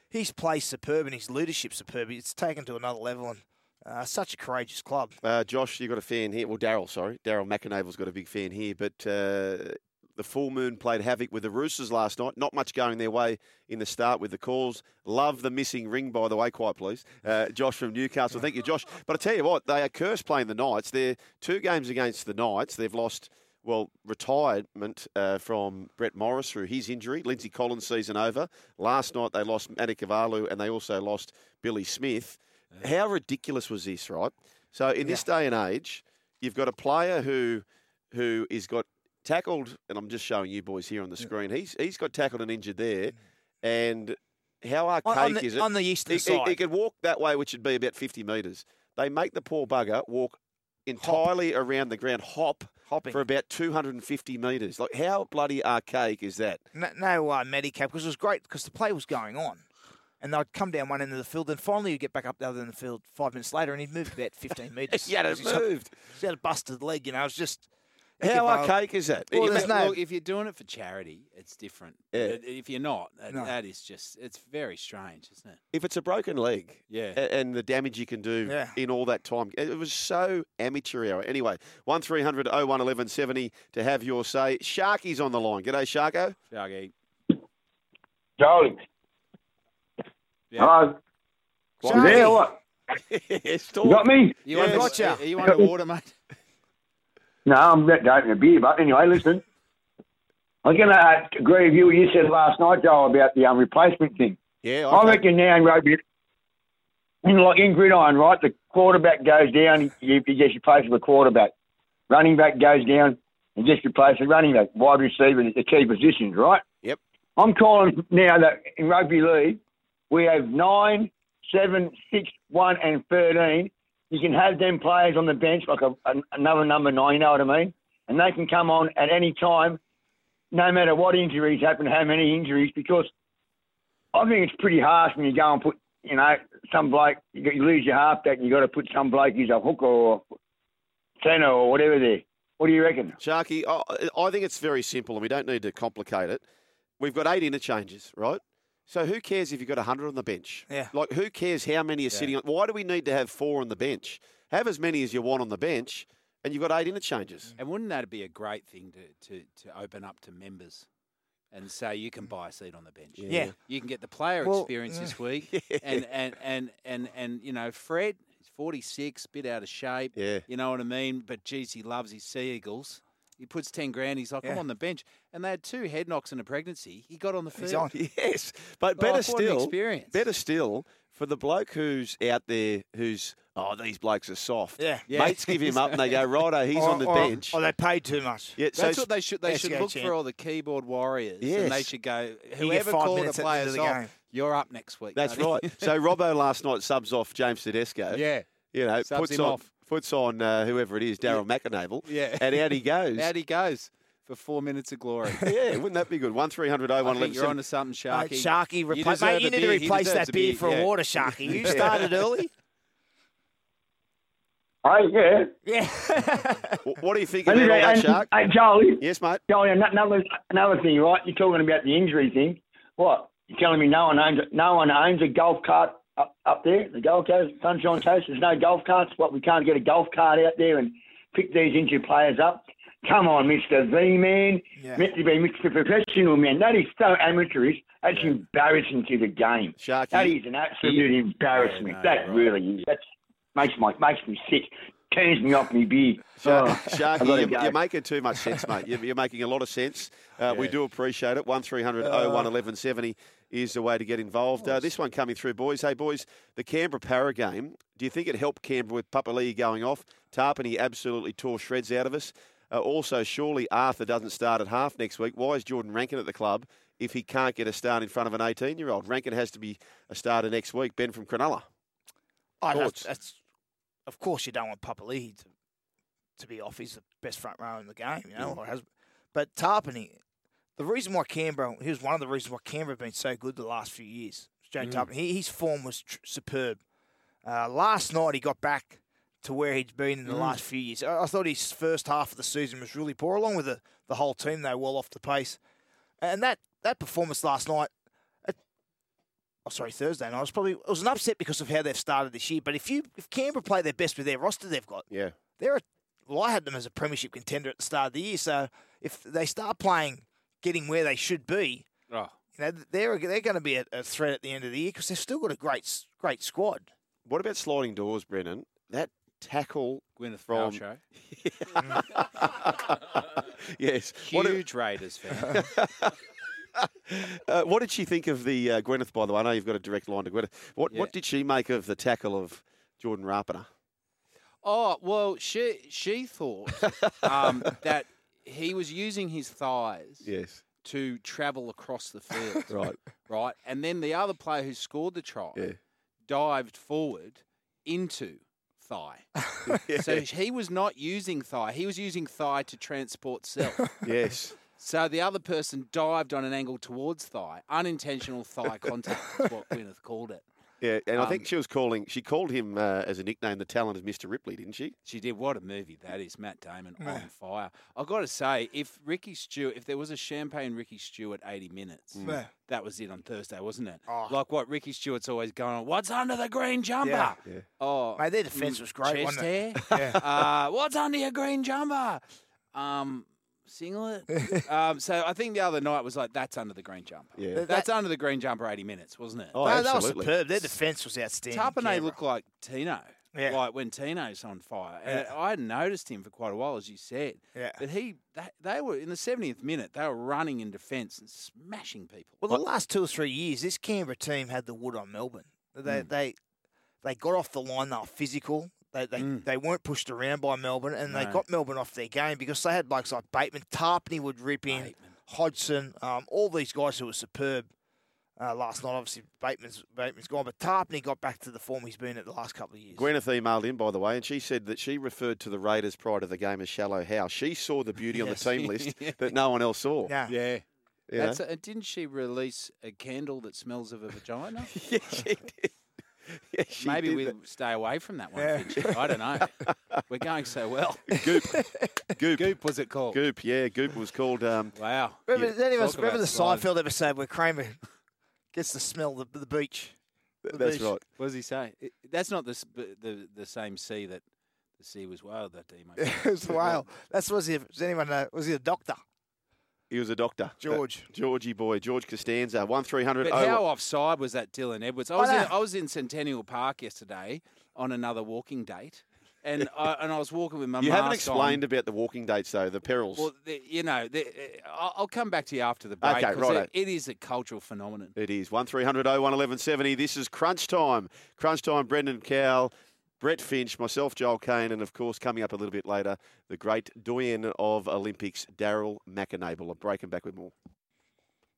his play's superb and his leadership superb. It's taken to another level and uh, such a courageous club. Uh, Josh, you've got a fan here. Well, Daryl, sorry. Daryl McAnable's got a big fan here. But uh, the full moon played havoc with the Roosters last night. Not much going their way in the start with the calls. Love the missing ring, by the way, quite please. Uh, Josh from Newcastle. Thank you, Josh. But I tell you what, they are cursed playing the Knights. They're two games against the Knights. They've lost. Well, retirement uh, from Brett Morris through his injury. Lindsay Collins season over. Last night they lost Matty Manikavalu and they also lost Billy Smith. How ridiculous was this, right? So in this day and age, you've got a player who who is got tackled, and I'm just showing you boys here on the screen. He's he's got tackled and injured there, and how archaic on the- is it? on the eastern he, he- side. he could walk that way, which would be about 50 metres. They make the poor bugger walk entirely around the ground, hop Hopping. for about 250 metres. Like how bloody archaic is that? no, no uh, Medicab because it was great because the play was going on. And they'd come down one end of the field, and finally you'd get back up the other end of the field five minutes later, and he'd moved about 15 *laughs* metres. He had it He's moved. He's had a busted leg, you know. It was just, How Ichabod- archaic is that? Well, You there's no- Look, if you're doing it for charity, it's different. Yeah. But If you're not, that, No. that is just, it's very strange, isn't it? if it's a broken leg, Yeah. a- and the damage you can do Yeah. in all that time. It was so amateur hour. Anyway, 1300 01 1170 to have your say. Sharky's on the line. G'day, Sharko. Shaggy. Charlie. Yeah. Hello. You Charlie. there or what? *laughs* yes, You got me? You Yes. under, Gotcha. Are you underwater, *laughs* mate? No, I'm about to open a beer, but anyway, listen. I'm going to agree with you what you said last night, Joe, about the um, replacement thing. Yeah, I okay. reckon now in rugby, in like in gridiron, right, the quarterback goes down, you, he gets replaced with a quarterback. Running back goes down and gets replaced with running back. Wide receiver, the key positions, right? Yep. I'm calling now that in rugby league, we have nine, seven, six, one, and 13. You can have them players on the bench, like a, an another number nine, you know what I mean? And they can come on at any time, no matter what injuries happen, how many injuries, because I think it's pretty harsh when you go and put, you know, some bloke, you, you lose your halfback and you got to put some bloke who's a hooker or centre or whatever there. What do you reckon? Sharky, I, I think it's very simple and we don't need to complicate it. We've got eight interchanges, right? So who cares if you've got 100 on the bench? Yeah. Like, who cares how many are sitting on? Why do we need to have four on the bench? Have as many as you want on the bench, and you've got eight interchanges. And wouldn't that be a great thing to, to, to open up to members and say you can buy a seat on the bench? Yeah. You can get the player Well, experience this uh, week. *laughs* And, and, and, and, and, you know, Fred, he's 46, bit out of shape. Yeah. You know what I mean? But, geez, he loves his Sea Eagles. He puts 10 grand. He's like, I'm on the bench. And they had two head knocks and a pregnancy. He got on the field. on. *laughs* Yes, but Oh, better what still, experience. better still for the bloke who's out there who's oh these blokes are soft. Yeah. Yeah. Mates give him up and they go *laughs* righto, he's Or- on the or- bench. Oh, they paid too much. yeah, so That's what they should. They should look champ. for all the keyboard warriors, and they should go. Whoever five called the minutes the players the off, game. you're up next week. That's buddy. right. *laughs* So Robbo last night subs off James Tedesco. yeah. You know, Subs puts him on off. Puts on uh, whoever it is, Daryl McAnavel. Yeah. And out he goes. *laughs* Out he goes for four minutes of glory. *laughs* yeah, wouldn't that be good? One three hundred oh I one you're onto something, Sharky. Mate, Sharky, You repla- mate, you need to beer. He replace that beer beer, for yeah. a water, Sharky. You *laughs* started early. Hey, yeah. Yeah. What do you think And, about all that, and- Shark? hey, Charlie, Yes, mate. Charlie, another, another thing, right? You're talking about the injury thing. What? You're telling me no one owns no one owns a golf cart up, up there, the Gold Coast, Sunshine Coast. There's no golf carts. What? We can't get a golf cart out there and pick these injured players up. Come on, Mr. V man. Yeah. Meant to be Mr. Professional man. That is so amateurish. That's embarrassing to the game. Sharky. That is an absolute embarrassment. no, that right. really is. That makes my makes me sick. Turns me off me beer. Shark, Oh, Sharky, you're, you're making too much sense, mate. You're, you're making a lot of sense. Uh, We do appreciate it. One 01 1170 is the way to get involved. Uh, this one coming through, boys. Hey, boys, the Canberra Para game. Do you think it helped Canberra with Papali'i going off? Tapine absolutely tore shreds out of us. Uh, also, surely Arthur doesn't start at half next week. Why is Jordan Rankin at the club if he can't get a start in front of an 18 year old? Rankin has to be a starter next week. Ben from Cronulla. Oh, that's, that's, of course, you don't want Papali'i to, to be off. He's the best front row in the game, you know. Or has, but Tapine, the reason why Canberra, he was one of the reasons why Canberra have been so good the last few years. Joe Tapine, he, his form was tr- superb. Uh, last night he got back to where he'd been in the last few years. I, I thought his first half of the season was really poor, along with the, the whole team. They were well off the pace, and that that performance last night. Oh, sorry, Thursday night was probably it was an upset because of how they've started this year. But if you if Canberra play their best with their roster they've got, Yeah. they're a, well, I had them as a premiership contender at the start of the year. So if they start playing, getting where they should be, Oh, you know, they're they're going to be a, a threat at the end of the year because they've still got a great great squad. What about sliding doors, Brennan? That tackle Gwyneth from Paltrow. *laughs* yes. What did, Huge Raiders fan. *laughs* uh, what did she think of the uh, Gwyneth? By the way, I know you've got a direct line to Gwyneth. What Yeah. What did she make of the tackle of Jordan Rapana? Oh well, she she thought um, *laughs* that he was using his thighs Yes. to travel across the field, *laughs* Right. right? And then the other player who scored the try Yeah. dived forward into thigh. *laughs* *laughs* So he was not using thigh; he was using thigh to transport self. yes. So the other person dived on an angle towards thigh, unintentional thigh contact is what Gwyneth called it. Yeah, and I think Um, she was calling. She called him uh, as a nickname, the talent of Mr. Ripley, didn't she? She did. What a movie that is. Matt Damon on fire. I've got to say, if Ricky Stuart, if there was a champagne Ricky Stuart 80 minutes, Mm. That was it on Thursday, wasn't it? Oh. Like what Ricky Stuart's always going on. What's under the green jumper? Yeah. Yeah. Oh, Mate, their defence mm, was great, Chest wasn't hair. *laughs* Yeah. uh, what's under your green jumper? Um, singlet. *laughs* um, so I think the other night was like, that's under the green jumper. Yeah. That- That's under the green jumper 80 minutes, wasn't it? Oh, No, that was absolutely. superb. Their defence was outstanding. Tapine Canberra. looked like Tino. Yeah. Like when Tino's on fire. And Yeah. I hadn't noticed him for quite a while, as you said. Yeah. But he, they, they were, in the 70th minute, they were running in defence and smashing people. Well, the last two or three years, this Canberra team had the wood on Melbourne. They they they got off the line. They were physical. They they, they weren't pushed around by Melbourne, and they got Melbourne off their game because they had blokes like Bateman, Tapine would rip in, Hodgson, um, all these guys who were superb. Uh, last night, obviously, Bateman's Bateman's gone, but Tapine got back to the form he's been at the last couple of years. Gwyneth emailed in, by the way, and she said that she referred to the Raiders prior to the game as Shallow Hal. She saw the beauty on Yes. the team list *laughs* that no one else saw. Yeah. Yeah. Yeah. That's a, didn't she release a candle that smells of a vagina? *laughs* yeah, she did. *laughs* Yeah, she Maybe we that. stay away from that one. Yeah. I don't know. *laughs* We're going so well. Goop. Goop. Goop was it called? Goop, yeah, Goop was called. Um, Wow. Remember, Yeah, anyone, talk remember the slime. Seinfeld episode where Kramer gets to smell the, the beach? The that's beach. right. What does he say? It- That's not the, the the same sea that the sea was wild that *laughs* day, mate. it was the whale. That's was he? Does anyone know? Was he a doctor? He was a doctor. George. Uh, Georgie boy, George Costanza, 1300. But how offside was that Dylan Edwards? I was, in. I was in Centennial Park yesterday on another walking date, and I, and I was walking with my you mask haven't explained on. about the walking dates, though, the perils. Well, the, you know, the, I'll I'll come back to you after the break. Okay, 'cause righto. it, it is a cultural phenomenon. It is 1300 01 1170. This is Crunch Time. Crunch Time, Brendan Cowell, Brett Finch, myself, Joel Kane, and of course, coming up a little bit later, the great doyen of Olympics, Daryl McAnable. I'm breaking back with more.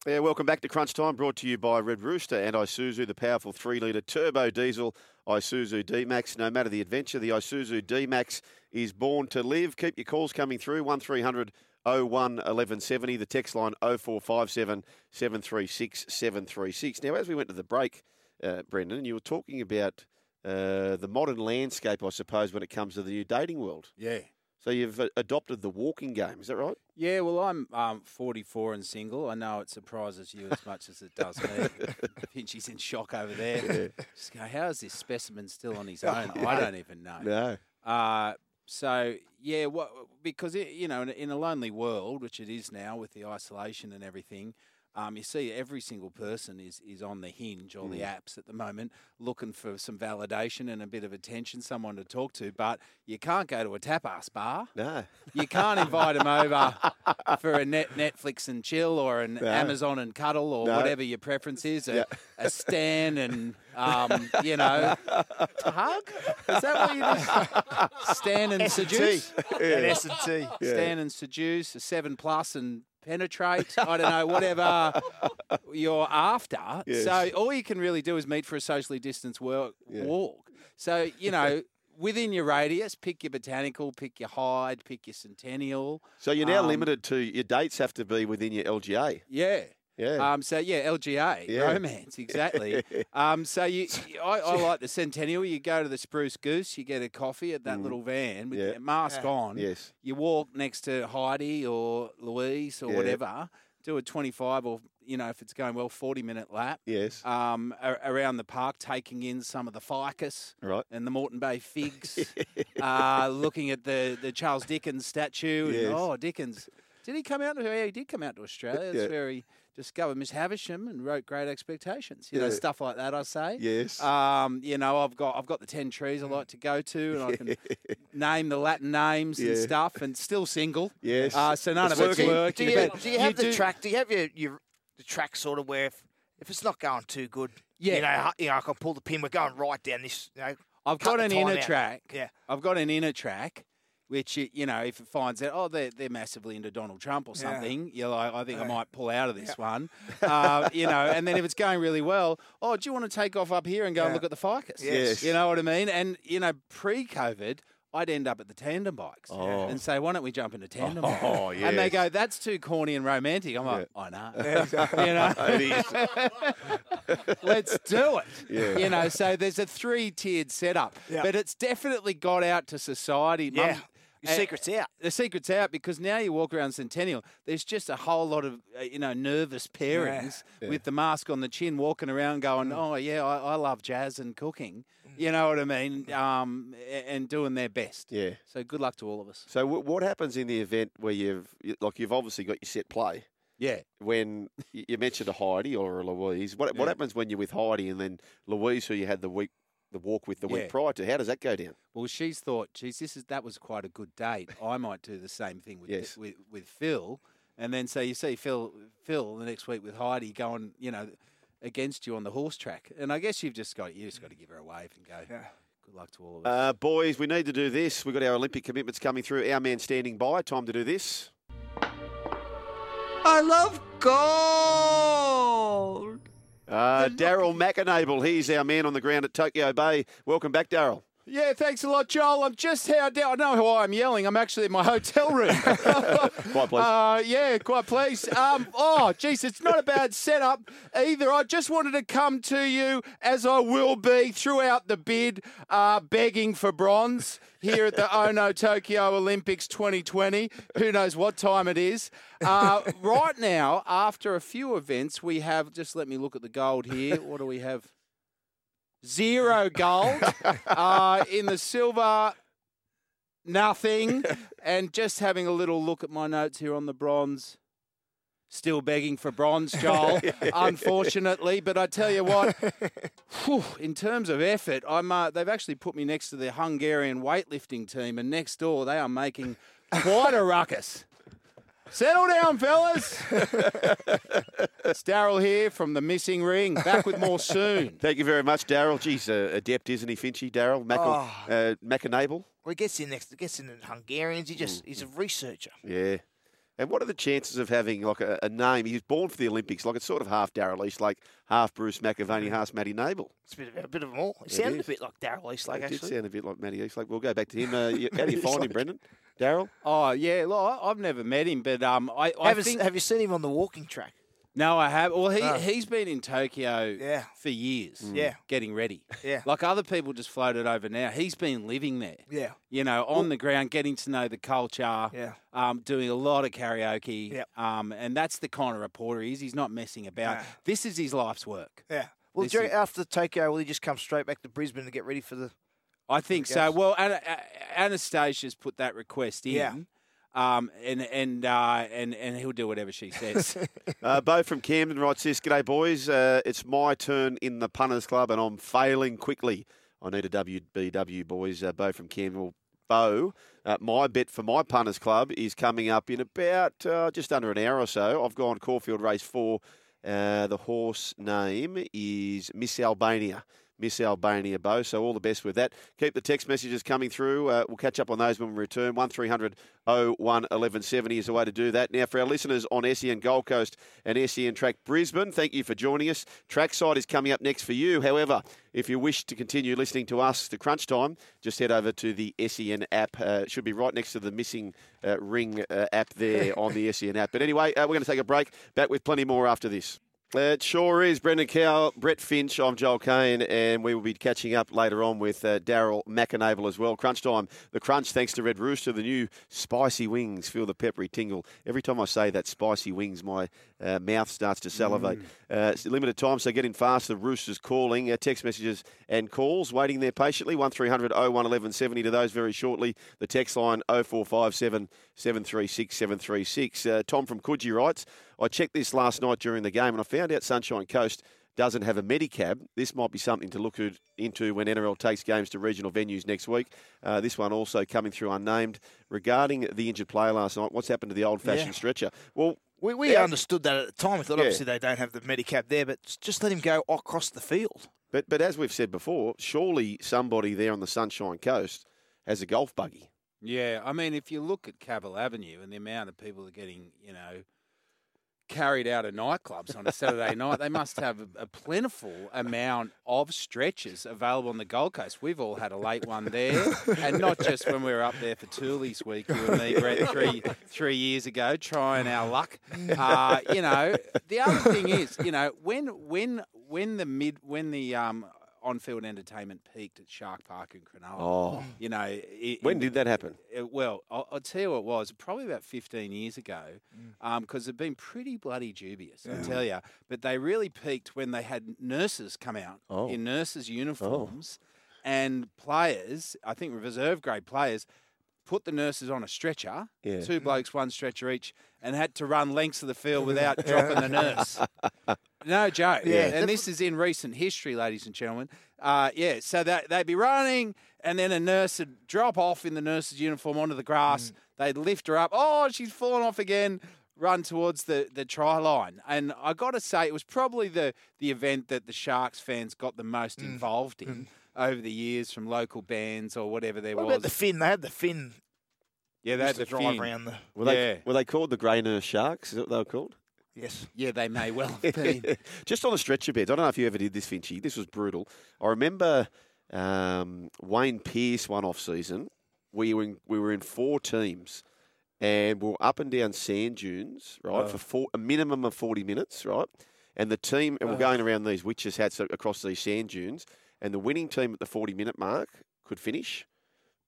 Yeah, welcome back to Crunch Time, brought to you by Red Rooster and Isuzu, the powerful three litre turbo diesel Isuzu D Max. No matter the adventure, the Isuzu D Max is born to live. Keep your calls coming through 1300 01 1170, the text line 0457 736 736. Now, as we went to the break, uh, Brendan, you were talking about uh, the modern landscape, I suppose, when it comes to the new dating world. Yeah. So you've adopted the walking game, is that right? Yeah, well, I'm um, 44 and single. I know it surprises you as much as it does me. *laughs* Pinchy's in shock over there. Just go, how is this specimen still on his *laughs* own? I don't even know. No. Uh, so yeah, what because it, you know in in a lonely world, which it is now with the isolation and everything, um, you see every single person is is on the hinge or the Mm. apps at the moment, looking for some validation and a bit of attention, someone to talk to. But you can't go to a tapas bar. No. You can't invite them over *laughs* for a net Netflix and chill or an No. Amazon and cuddle or No. whatever your preference is. A, Yeah. a stand and um, you know to hug. Is that what you do? Stand and S&T. seduce. An S&T. Stand and seduce. A seven plus and penetrate. I don't know whatever *laughs* you're after. Yes. So all you can really do is meet for a socially distanced work, Yeah. walk. So you *laughs* know. Within your radius, pick your botanical, pick your hide, pick your Centennial. So you're now Um, limited to your dates have to be within your LGA. Yeah. Yeah. Um, so yeah, LGA Yeah. romance exactly. *laughs* um, so you, I, I like the Centennial. You go to the Spruce Goose, you get a coffee at that little van with Mm. Yeah. your mask Yeah. on. Yes. You walk next to Heidi or Louise or Yeah. whatever. Do a twenty-five or you know if it's going well, forty-minute lap. Yes. Um, a- around the park, taking in some of the ficus Right. and the Moreton Bay figs. *laughs* uh, looking at the, the Charles Dickens statue. and, Yes. oh, Dickens. Did he come out to? Yeah, he did come out to Australia. That's Yeah. where he discovered Miss Havisham and wrote Great Expectations. You know, stuff like that. I say. Yes. Um, you know, I've got I've got the ten trees I like to go to, and I can *laughs* name the Latin names and stuff, and still single. Yes. Uh, so none It's of it's working. working. Do you, but do you have the do- track? Do you have your, your the track sort of where if, if it's not going too good, Yeah. you know, hu- you know, I can pull the pin. We're going right down this. You know, I've got an inner out. track. Yeah. I've got an inner track, which you know, if it finds out, oh, they're they're massively into Donald Trump or Yeah. something, you're like, I think I might pull out of this one. *laughs* Uh, you know, and then if it's going really well, oh, do you want to take off up here and go and look at the ficus? Yes. You know what I mean? And you know, pre-COVID. I'd end up at the tandem bikes Oh. and say, "Why don't we jump into tandem?" Oh, bike?" *laughs* And they go, "That's too corny and romantic." I'm like, "I know." *laughs* you know, let's do it. Yeah. You know, so there's a three-tiered setup, Yeah. but it's definitely got out to society. Yeah. Mum- Your secret's out. the secret's out because now you walk around Centennial, there's just a whole lot of uh, you know nervous pairings Yeah. with the mask on the chin, walking around going, "Oh yeah, I, I love jazz and cooking." You know what I mean? Um, and doing their best. Yeah. So good luck to all of us. So w- what happens in the event where you've like you've obviously got your set play? Yeah. When you mentioned a Heidi or a Louise, what what happens when you're with Heidi and then Louise, who you had the week the walk with the week prior to? How does that go down? Well, she's thought, geez, this is that was quite a good date. I might do the same thing with Yes. with, with Phil, and then so you see Phil Phil the next week with Heidi going, you know, against you on the horse track, and I guess you've just got you just got to give her a wave and go, Yeah. good luck to all of us. Uh, boys, we need to do this. We've got our Olympic commitments coming through. Our man standing by. Time to do this. I love gold. Uh, Daryl McAnable, he's our man on the ground at Tokyo Bay. Welcome back, Daryl. Yeah, thanks a lot, Joel. I'm just how down. I know why I'm yelling. I'm actually in my *laughs* hotel room. *laughs* Quite pleased. Uh, yeah, quite pleased. Um, oh, geez, it's not a bad setup either. I just wanted to come to you, as I will be throughout the bid, uh, begging for bronze here at the *laughs* Ono Tokyo Olympics 2020. Who knows what time it is? Uh, right now, after a few events, we have. Just let me look at the gold here. What do we have? Zero gold. *laughs* uh, in the silver, nothing. *laughs* and just having a little look at my notes here on the bronze. Still begging for bronze, Joel, *laughs* unfortunately. But I tell you what, whew, in terms of effort, I'm. Uh, they've actually put me next to the Hungarian weightlifting team, and next door they are making quite a ruckus. Settle down, fellas. it's Daryl here from the missing ring. Back with more soon. *laughs* Thank you very much, Daryl. Geez, uh, adept, isn't he, Finchy? Daryl Mac- Oh. uh, McAnable. Well, he gets in next. Gets in the Hungarians. He just he's a researcher. Yeah. And what are the chances of having like a, a name? He was born for the Olympics. Like it's sort of half Daryl East, like half Bruce McAvaney, half Matty Nable. It's a bit of a bit of them all. He It sounded a bit like Darrell Eastlake It did actually. sound a bit like Matty East. Like we'll go back to him. *laughs* Uh, how do you *laughs* find him, Brendan? Daryl? Oh yeah, look, I- I've never met him, but um, I, I Have, you- think have you seen him on the walking track? No, I have. Well, he Oh. he's been in Tokyo Yeah. for years, Yeah. getting ready. Yeah. Like other people just floated over now. He's been living there. Yeah. You know, on the ground, getting to know the culture. Yeah. Um, doing a lot of karaoke. Yep. Um, and that's the kind of reporter he is. He's not messing about. Nah. This is his life's work. Yeah. Well, This do you is- reckon after Tokyo, will he just come straight back to Brisbane to get ready for the? I think so. guess. Well, Ana- A- Annastacia's put that request in. Yeah. Um, and and uh, and and he'll do whatever she says. *laughs* Uh, Bo from Camden writes this. G'day, boys. Uh, it's my turn in the punters club, and I'm failing quickly. I need a WBW, boys. Uh, Bo from Camden. Well, Bo, uh, my bet for my punters club is coming up in about uh, just under an hour or so. I've gone Caulfield Race 4. Uh, the horse name is Miss Albania. Miss Albania, Bo. So all the best with that. Keep the text messages coming through. Uh, we'll catch up on those when we return. 1300 01 1170 is the way to do that. Now, for our listeners on SEN Gold Coast and SEN Track Brisbane, thank you for joining us. Trackside is coming up next for you. However, if you wish to continue listening to us the Crunch Time, just head over to the SEN app. Uh, it should be right next to the missing uh, ring uh, app there *laughs* on the SEN app. But anyway, uh, we're going to take a break. Back with plenty more after this. It sure is. Brendan Cow, Brett Finch, I'm Joel Kane, and we will be catching up later on with uh, Daryl McAnable as well. Crunch time. The crunch, thanks to Red Rooster, the new spicy wings. Feel the peppery tingle. Every time I say that, spicy wings, my uh, mouth starts to salivate. Uh, limited time, so get in fast. The Rooster's calling. Uh, text messages and calls waiting there patiently. 1300 01 1170 to those very shortly. The text line 0457 736 736. Uh, Tom from Coogee writes, I checked this last night during the game and I found out Sunshine Coast doesn't have a Medicab. This might be something to look into when NRL takes games to regional venues next week. Uh, this one also coming through unnamed. Regarding the injured player last night, what's happened to the old fashioned Yeah. stretcher? Well, We, we Yeah. understood that at the time. We thought Yeah. obviously they don't have the Medicab there, but just let him go across the field. but, but as we've said before, surely somebody there on the Sunshine Coast has a golf buggy. Yeah, I mean, if you look at Cavill Avenue and the amount of people are getting, you know, carried out of nightclubs on a Saturday night. They must have a, a plentiful amount of stretchers available on the Gold Coast. We've all had a late one there, and not just when we were up there for Toolies Week, you and me, *laughs* Brett, three three years ago, trying our luck. Uh, you know, the other thing is, you know, when when when the mid when the um, on-field entertainment peaked at Shark Park in Cronulla. Oh. you know, it, When it- did that happen? it- well, I'll, I'll tell you what it was. Probably about 15 years ago, mm. um, because they've been pretty bloody dubious, I tell you. But they really peaked when they had nurses come out Oh. in nurses' oh. uniforms, and players, I think reserve grade players, put the nurses on a stretcher, Yeah. two mm. blokes, one stretcher each, and had to run lengths of the field *laughs* without dropping the nurse. *laughs* No joke. Yeah. And this is in recent history, ladies and gentlemen. Uh, yeah, so that they'd be running, and then a nurse would drop off in the nurse's uniform onto the grass. Mm. They'd lift her up. Oh, she's fallen off again. Run towards the, the try line. And I got to say, it was probably the, the event that the Sharks fans got the most mm. involved in over the years from local bands or whatever there What was. about the fin? They had the fin. yeah, they had used the drive fin. around the. Were they Yeah. were they called the Grey Nurse Sharks? Is that what they were called? Yes. Yeah, they may well *laughs* have been. Just on the stretcher beds. I don't know if you ever did this, Finchy. This was brutal. I remember um, Wayne Pearce one off season. We were in, we were in four teams, and we were up and down sand dunes, right, Oh. for four, a minimum of forty minutes, right. And the team, and we're Oh. going around these witches' hats across these sand dunes, and the winning team at the forty minute mark could finish,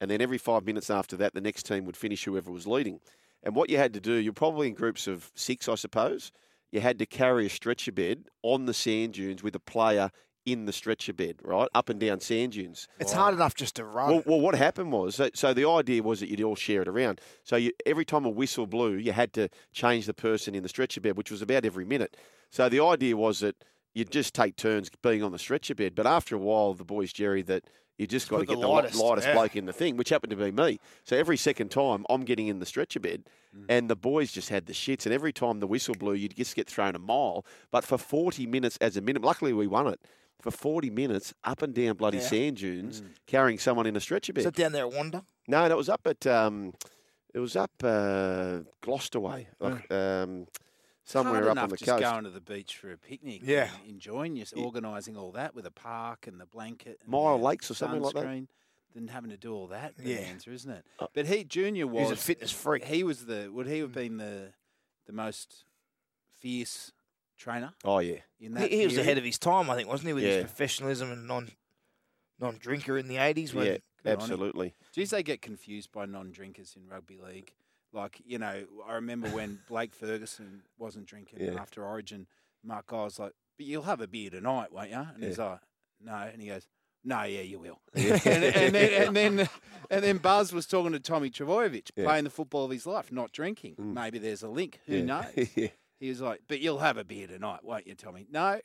and then every five minutes after that, the next team would finish whoever was leading. And what you had to do, you're probably in groups of six, I suppose. You had to carry a stretcher bed on the sand dunes with a player in the stretcher bed, right, up and down sand dunes. It's hard enough just to run. Well, well, what happened was, so, so the idea was that you'd all share it around. So you, every time a whistle blew, you had to change the person in the stretcher bed, which was about every minute. So the idea was that you'd just take turns being on the stretcher bed. But after a while, the boys, Jerry, that you just got to get the lightest, lightest, yeah. bloke in the thing, which happened to be me. So every second time, I'm getting in the stretcher bed, Mm. and the boys just had the shits. And every time the whistle blew, you'd just get thrown a mile. But for 40 minutes as a minimum, luckily we won it. For 40 minutes, up and down bloody Yeah. sand dunes, carrying someone in a stretcher bed. Is that down there at Wanda? No, no, it was up at um, it was up uh, Gloucester way, like um, somewhere Hard up enough on the just coast. going to the beach for a picnic. Yeah. and enjoying just organising all that with a park and the blanket, and Myall the Lakes or something like that? sunscreen, Than having to do all that. Yeah. answer isn't it? Uh, But he, Junior, was He's a fitness freak. He was the. Would he have been the the most fierce trainer Oh yeah, in that? He, he was ahead of his time, I think, wasn't he, with Yeah. his professionalism and non non drinker in the eighties? yeah, Good on him. absolutely. Geez, they get confused by non-drinkers in rugby league. Like you know, I remember when Blake Ferguson wasn't drinking Yeah. after Origin. Mark Geyer was like, "But you'll have a beer tonight, won't you?" And he's like, "No," and he goes, "No, yeah, you will." *laughs* and, and then and then and then Buzz was talking to Tommy Trbojevic, Yeah. playing the football of his life, not drinking. Mm. Maybe there's a link. Who yeah. knows? *laughs* yeah. He was like, "But you'll have a beer tonight, won't you, Tommy?" No,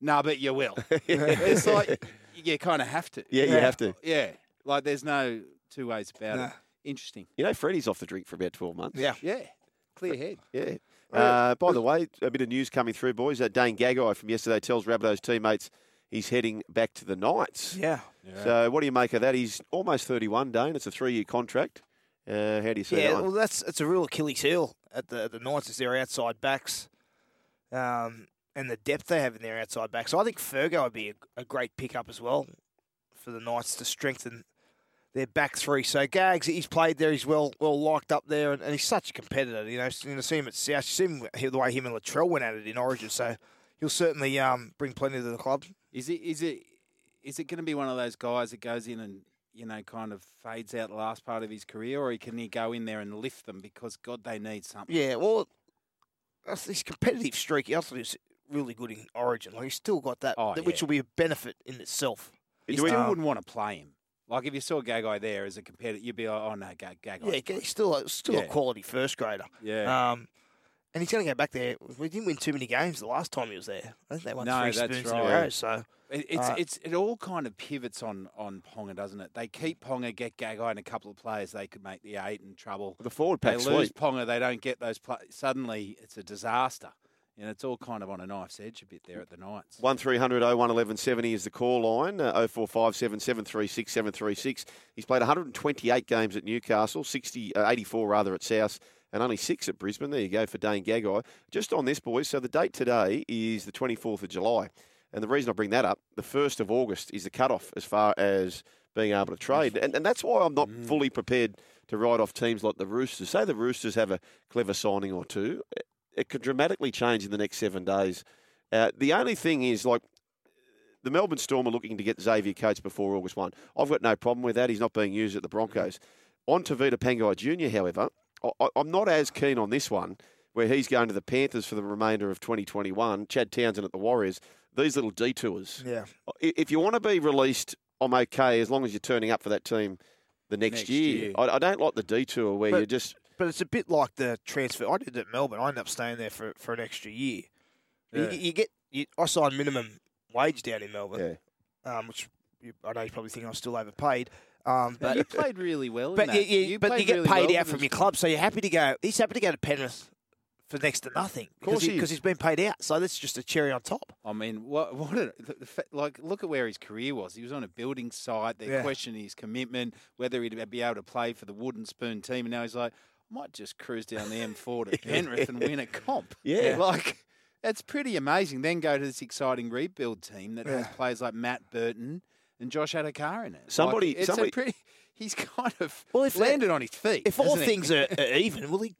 no, but you will. *laughs* it's like you kind of have to. Yeah, you have to. Yeah, like there's no two ways about Nah. it. Interesting. You know, Freddie's off the drink for about twelve months. Yeah. Yeah, clear head. yeah. Uh, by the way, a bit of news coming through, boys. Uh, Dane Gagai from yesterday tells Rabbitohs teammates he's heading back to the Knights. Yeah. So, what do you make of that? He's almost thirty-one. Dane. It's a three-year contract. Uh, how do you see Yeah, that? one? well, that's it's a real Achilles heel at the at the Knights is their outside backs, um, and the depth they have in their outside backs. So I think Fergo would be a, a great pickup as well for the Knights to strengthen their back three. So Gags, he's played there. He's well well liked up there, and, and he's such a competitor. You know, you know, see him at South, see him the way him and Latrell went at it in Origin. So he'll certainly um, bring plenty to the club. Is it is it is it going to be one of those guys that goes in and you know kind of fades out the last part of his career, or he can he go in there and lift them because God they need something? Yeah, well, that's this competitive streak. He also is really good in Origin. Like he's still got that, Oh, which yeah. will be a benefit in itself. You still Um, wouldn't want to play him. Like if you saw Gagai there as a competitor, you'd be like, oh no, Gag Gagai. Yeah, he's still a, still a Yeah. quality first grader. yeah. Um, and he's going to go back there. We didn't win too many games the last time he was there. I think they won No, three that's spoons in a right. row. So It, it's Uh, it's it all kind of pivots on on Ponga, doesn't it? They keep Ponga, get Gagai, and a couple of players they could make the eight and trouble. the forward They pack lose sweet. Ponga, they don't get those. Play- Suddenly, it's a disaster, and it's all kind of on a knife's edge a bit there at the Knights. One 01 1170 is the call line. Uh, 0457 736 736. He's played 128 games at Newcastle, 60, uh, 84 rather at South, and only six at Brisbane. There you go for Dane Gagai. Just on this, boys. So the date today is the 24th of July. And the reason I bring that up, the 1st of August is the cutoff as far as being able to trade. And, and that's why I'm not fully prepared to write off teams like the Roosters. Say the Roosters have a clever signing or two, it- could dramatically change in the next seven days. Uh, the only thing is, like, the Melbourne Storm are looking to get Xavier Coates before August 1. I've got no problem with that. He's not being used at the Broncos. On to Vita Pangai Jr., however, I, I'm not as keen on this one, where he's going to the Panthers for the remainder of 2021, Chad Townsend at the Warriors. These little detours. Yeah. If you want to be released, I'm okay as long as you're turning up for that team the next, Next year. year. I, I don't like the detour where But- you just. But it's a bit like the transfer. I did it at Melbourne. I ended up staying there for, for an extra year. You- Yeah. You, get, you, I signed minimum wage down in Melbourne, um, which you, I know you're probably think I was still overpaid. Um, But you played really well. in but that. you, you, but you get really paid well out from your club, so you're happy to go. He's happy to go to Penrith for next to nothing because he, he is. because he's been paid out. So that's just a cherry on top. I mean, what what a, like look at where his career was. He was on a building site. They're Yeah. questioning his commitment, whether he'd be able to play for the Wooden Spoon team. And now he's like, might just cruise down the M4 to *laughs* Penrith and win a comp. Yeah. *laughs* like it's pretty amazing. Then go to this exciting rebuild team that has players like Matt Burton and Josh Addo-Carr in it. Like, Somebody- it's somebody- a pretty. *laughs* He's kind of Well, if landed on his feet. If all things are, are even, will he?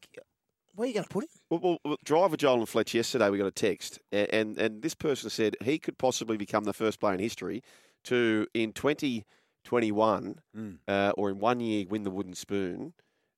Where are you going to put him? Well, well, well, driver Joel and Fletch yesterday we got a text, and, and and this person said he could possibly become the first player in history to in 2021 Mm. uh, or in one year win the wooden spoon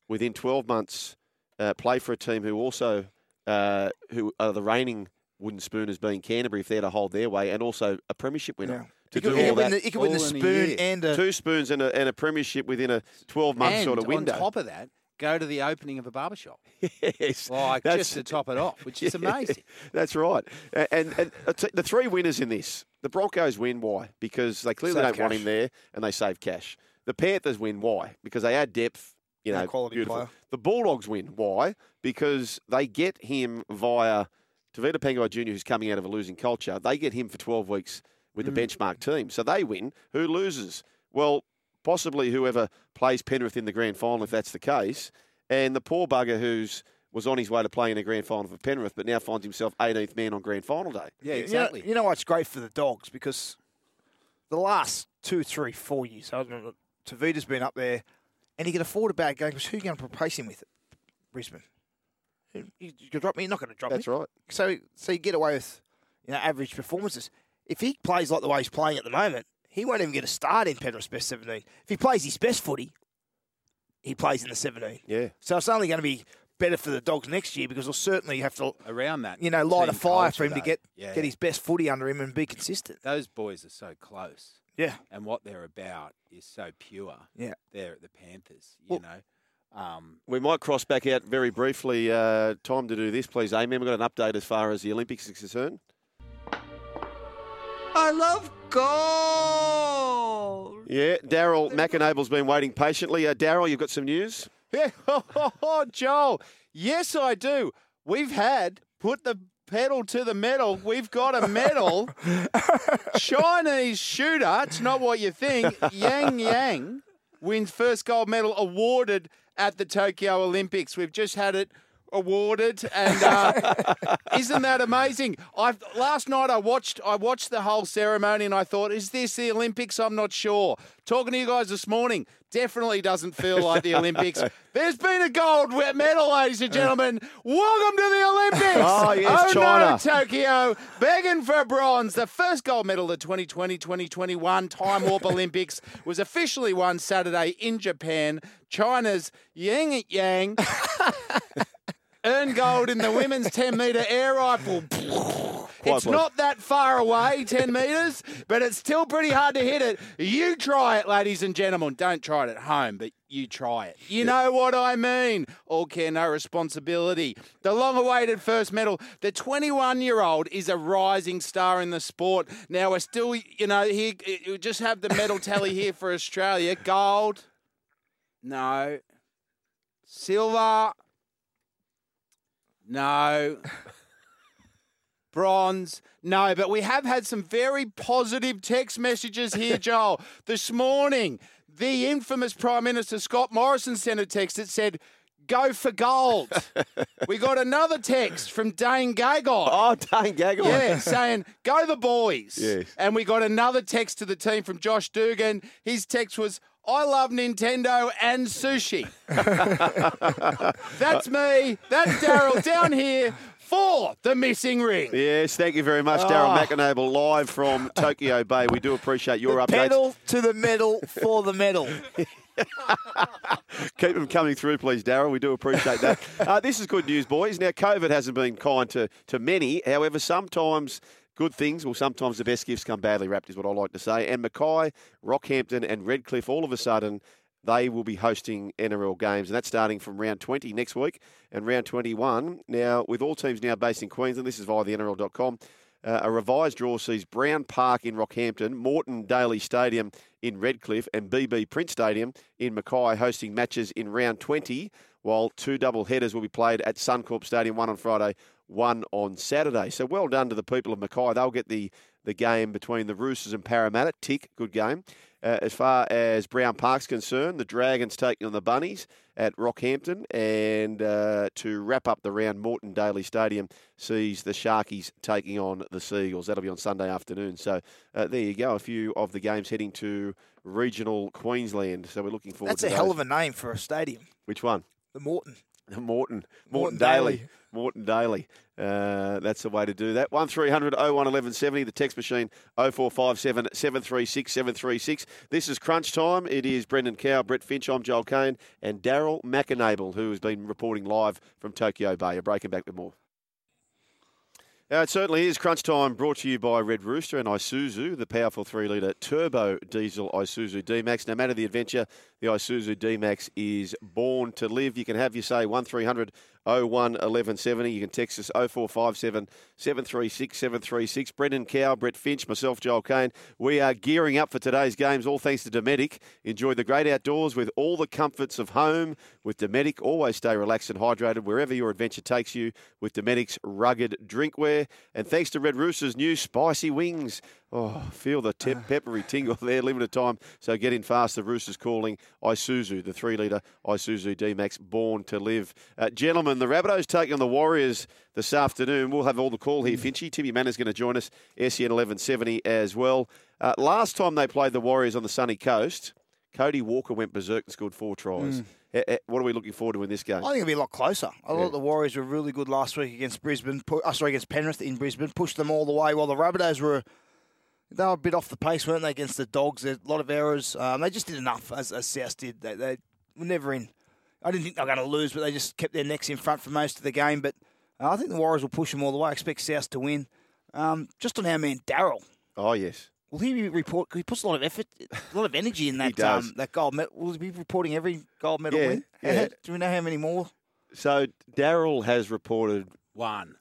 within 12 months uh, play for a team who also uh, who are the reigning wooden spooners being Canterbury if they're to hold their way and also a premiership winner. Yeah. To He could- do he all win that, the- he could win the spoon and a two spoons and a, and a premiership within a 12 month sort of window. on top of that, go to the opening of a barbershop. *laughs* yes, Like That's- just to top it off, which is *laughs* Yeah, amazing. That's right. And, and uh, the three winners in this, the Broncos win. Why? Because they clearly Save don't want cash. him there, and they save cash. The Panthers win. Why? Because they add depth. You know, quality beautiful. player. The Bulldogs win. Why? Because they get him via Tevita Pangai Jr., who's coming out of a losing culture. They get him for 12 weeks with the Mm. benchmark team. So they win. Who loses? Well, possibly whoever plays Penrith in the grand final, if that's the case. And the poor bugger who's was on his way to playing in a grand final for Penrith, but now finds himself 18th man on grand final day. Yeah, You know- exactly. You know, what's great for the dogs because the last two, three, four years, I don't know, Tevita's been up there, and he can afford a bad game because who are you going to replace him with? it? Brisbane. You, you can drop me. You're not going to drop him. That's me. right. So, so you get away with you know average performances. If he plays like the way he's playing at the moment, he won't even get a start in Penrith's best 17. If he plays his best footy, he plays in the 17. Yeah. So it's only going to be better for the Dogs next year because they'll certainly have to Around that, you know, light a fire for him to get Yeah. get his best footy under him and be consistent. Those boys are so close. Yeah. And what they're about is so pure. Yeah. There at the Panthers, you know. Um, We might cross back out very briefly. Uh, time to do this, please, Amy. We've got an update as far as the Olympics is concerned. I love gold. Yeah, Daryl McAnable's been waiting patiently. Uh, Daryl, you've got some news? Yeah, *laughs* oh, Joel. Yes, I do. We've had put the pedal to the metal. We've got a medal. *laughs* Chinese shooter. It's not what you think. Yang Yang wins first gold medal awarded at the Tokyo Olympics. We've just had it awarded, and uh, *laughs* isn't that amazing? I last night I watched I watched the whole ceremony, and I thought, is this the Olympics? I'm not sure. Talking to you guys this morning, definitely doesn't feel like the Olympics. *laughs* There's been a gold medal, ladies and gentlemen. Welcome to the Olympics. Oh, yes, oh China. no, Tokyo, begging for bronze. The first gold medal of 2020-2021 Time Warp *laughs* Olympics was officially won Saturday in Japan. China's Yang Yang earned gold in the women's 10 metre air rifle. It's close. not that far away, 10 metres, but it's still pretty hard to hit it. You try it, ladies and gentlemen. Don't try it at home, but you try it. You know what I mean. All care, no responsibility. The long awaited first medal. The 21 year old is a rising star in the sport. Now we're still, you know, here, uh, we just have the medal tally here for Australia. Gold. No. Silver. No. Bronze. No, but we have had some very positive text messages here, *laughs* Joel. This morning, the infamous Prime Minister Scott Morrison sent a text that said, go for gold. *laughs* we got another text from Dane Gagai. Oh, Dane Gagai. Yeah, saying, go the boys. Yes. And we got another text to the team from Josh Dugan. His text was, I love Nintendo and sushi. That's me. That's Daryl down here for the missing ring. Yes, thank you very much, Daryl Oh. McAnable, live from Tokyo Bay. We do appreciate your updates. Pedal to the metal for the medal. *laughs* Keep them coming through, please, Daryl. We do appreciate that. *laughs* uh, this is good news, boys. Now, COVID hasn't been kind to, to many. However, sometimes good things, well, sometimes the best gifts come badly wrapped, is what I like to say. And Mackay, Rockhampton, and Redcliffe, all of a sudden, they will be hosting NRL games, and that's starting from round 20 next week and round 21. Now, with all teams now based in Queensland, this is via the NRL.com. Uh, a revised draw sees Brown Park in Rockhampton, Moreton Daily Stadium in Redcliffe, and BB Print Stadium in Mackay hosting matches in round 20, while two double headers will be played at Suncorp Stadium, one on Friday, one on Saturday. So well done to the people of Mackay. They'll get the, the game between the Roosters and Parramatta. Tick, good game. Uh, as far as Brown Park's concerned, the Dragons taking on the Bunnies at Rockhampton. And uh, to wrap up the round, Moreton Daily Stadium sees the Sharkies taking on the Seagulls. That'll be on Sunday afternoon. So uh, there you go, a few of the games heading to regional Queensland. So we're looking forward That's a hell of a name for a stadium. Which one? The Moreton. *laughs* Moreton. Moreton, Moreton Daily. Daily. Moreton Daily. Uh, that's the way to do that. 1300 01 1170, the text machine 0457 736 736. This is Crunch Time. It is Brendan Cowell, Brett Finch, I'm Joel Caine, and Daryl McAnable, who has been reporting live from Tokyo Bay. A breaking back with more. Uh, it certainly is Crunch Time brought to you by Red Rooster and Isuzu, the powerful 3 litre turbo diesel Isuzu D-Max. No matter the adventure, the Isuzu D-Max is born to live. You can have your say 1300 01 1170. You can text us 0457 736 736. Brendan Cowell, Brett Finch, myself, Joel Caine. We are gearing up for today's games, all thanks to Dometic. Enjoy the great outdoors with all the comforts of home with Dometic. Always stay relaxed and hydrated wherever your adventure takes you with Dometic's rugged drinkware. And thanks to Red Rooster's new spicy wings. Oh, feel the te- *sighs* peppery tingle there, limited time. So get in fast. The Roosters calling Isuzu, the three litre Isuzu D Max, born to live. Uh, gentlemen, the Rabbitohs taking on the Warriors this afternoon. We'll have all the call here, Finchy. Timmy Mannah's going to join us, SEN 1170 as well. Uh, last time they played the Warriors on the sunny coast, Cody Walker went berserk and scored four tries. Mm. Eh, eh, What are we looking forward to in this game? I think it'll be a lot closer. I Yeah. thought the Warriors were really good last week against Brisbane. Uh, sorry, against Penrith in Brisbane. Pushed them all the way. While the Rabbitohs were, they were a bit off the pace, weren't they? Against the Dogs, a lot of errors. Um, they just did enough, as, as South did. They, they were never in. I didn't think they were going to lose, but they just kept their necks in front for most of the game. But uh, I think the Warriors will push them all the way. I expect South to win. Um, just on our man Daryl. Oh, yes. Will he report? He puts a lot of effort, a lot of energy in *laughs* that does. um, that gold medal. Will he be reporting every gold medal Yeah, win? yeah. *laughs* Do we know how many more? So Daryl has reported One.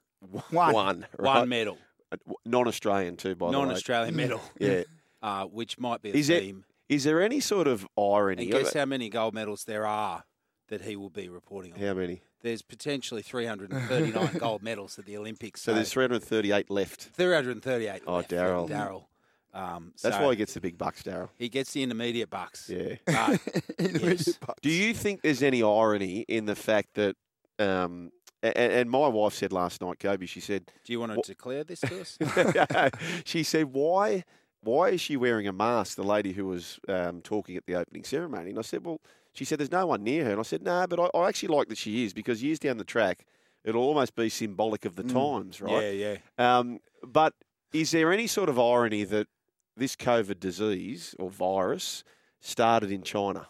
One. One, right? One medal. Uh, Non-Australian too, by the way. Non-Australian medal. Yeah. *laughs* Uh, which might be a Is there, theme. is there any sort of irony? And guess how many gold medals there are that he will be reporting on? How many? There's potentially 339 *laughs* gold medals at the Olympics. So there's 338 left. 338. Oh, Daryl. Daryl. Um, That's so why he gets the big bucks, Daryl. he gets the intermediate bucks. Yeah. But, *laughs* yes. Do you think there's any irony in the fact that, um, and, and my wife said last night, Kobe, she said, Do you want to declare this to us? *laughs* *laughs* she said, why, why is she wearing a mask? The lady who was um, talking at the opening ceremony, and I said, well, she said, there's no one near her, and I said, no, but I, I actually like that she is because years down the track, it'll almost be symbolic of the times, right? Yeah, yeah. Um, but is there any sort of irony that this COVID disease or virus started in China?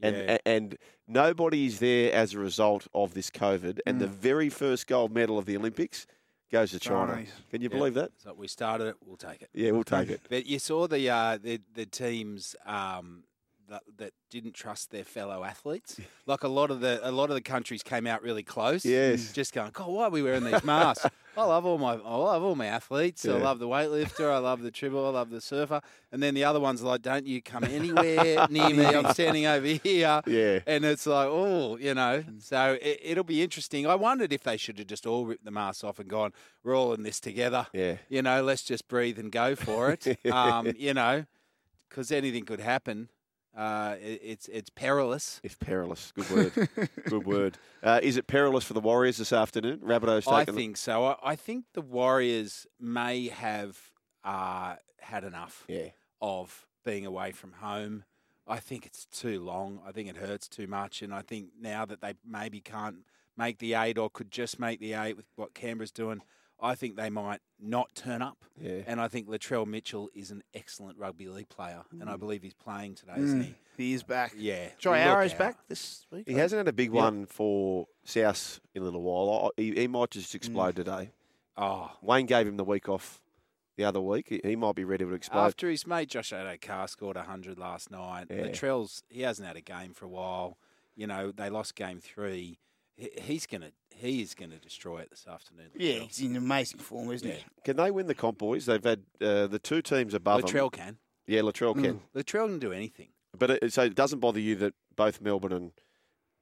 And, Yeah. and nobody is there as a result of this COVID. And the very first gold medal of the Olympics goes to China. Chinese. Can you Yeah. believe that? So we started it. We'll take it. Yeah, we'll take it. But you saw the uh, the, the teams um, that, that didn't trust their fellow athletes. *laughs* Like a lot of the a lot of the countries came out really close. Yes. Just going, God, why are we wearing these masks? *laughs* I love all my I love all my athletes. I love the weightlifter. I love the triple. I love the surfer. And then the other ones are like, don't you come *laughs* anywhere near me. I'm standing over here. Yeah. And it's like, oh, you know. So it, it'll be interesting. I wondered if they should have just all ripped the masks off and gone, we're all in this together. Yeah. You know, let's just breathe and go for it. um, you know, because anything could happen. Uh, it, it's it's perilous. It's perilous. Good word. Good *laughs* word. Uh, is it perilous for the Warriors this afternoon? Rabbitohs I think so. I, I think the Warriors may have uh, had enough Yeah. of being away from home. I think it's too long. I think it hurts too much, and I think now that they maybe can't make the eight or could just make the eight with what Canberra's doing, I think they might not turn up. Yeah. And I think Latrell Mitchell is an excellent rugby league player, and I Mm. believe he's playing today, isn't he? He is back. Yeah. Joy Look Arrow's out. back this week. He hasn't had a big Yep. one for South in a little while. I- He, he might just explode Mm. today. Oh, Wayne gave him the week off the other week. He, he might be ready to explode. After his mate Josh Addo-Carr scored 100 last night, Yeah. Latrell's, he hasn't had a game for a while. You know, they lost game three. He, he's going to he is going to destroy it this afternoon. Yeah, he's in amazing form, isn't he? Can they win the comp, boys? They've had uh, the two teams above them. Latrell can. Yeah, Latrell Mm. can. Latrell can do anything. But it, so it doesn't bother you that both Melbourne and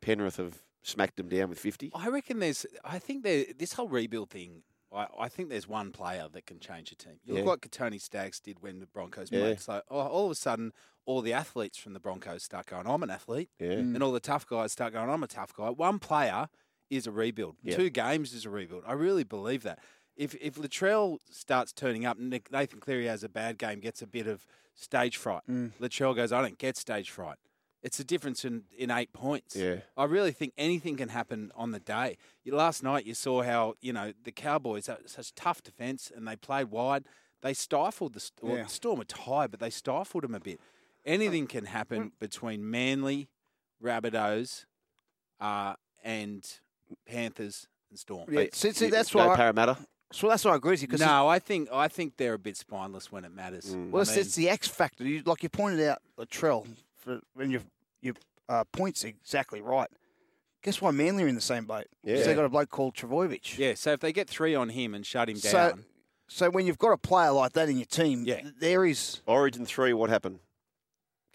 Penrith have smacked them down with 50? I reckon there's. I think there. This whole rebuild thing. I, I think there's one player that can change a team. You Yeah. look what Tony Staggs did when the Broncos Yeah. played. So all, all of a sudden, all the athletes from the Broncos start going, "I'm an athlete," Yeah. and all the tough guys start going, "I'm a tough guy." One player is a rebuild. Yeah. Two games is a rebuild. I really believe that. If if Latrell starts turning up, Nick- Nathan Cleary has a bad game, gets a bit of stage fright. Mm. Latrell goes, "I don't get stage fright." It's a difference in, in eight points. Yeah. I really think anything can happen on the day. You, last night you saw how you know the Cowboys had such tough defence and they played wide. They stifled the, St- well, Yeah. the Storm were tired, but they stifled them a bit. Anything can happen between Manly, Rabbitohs, uh, and Panthers and Storm. Yeah, see, see, You- that's no why. I, Parramatta? so that's why I agree with you. Because No, I think I think they're a bit spineless when it matters. Mm. well, I it's, mean, it's the X factor. You, like you pointed out, Latrell, for when your your uh, points exactly right. Guess why Manly are in the same boat? Yeah. they got a bloke called Trbojevic. yeah. So if they get three on him and shut him So, down, so when you've got a player like that in your team, Yeah. there is Origin 3, what happened?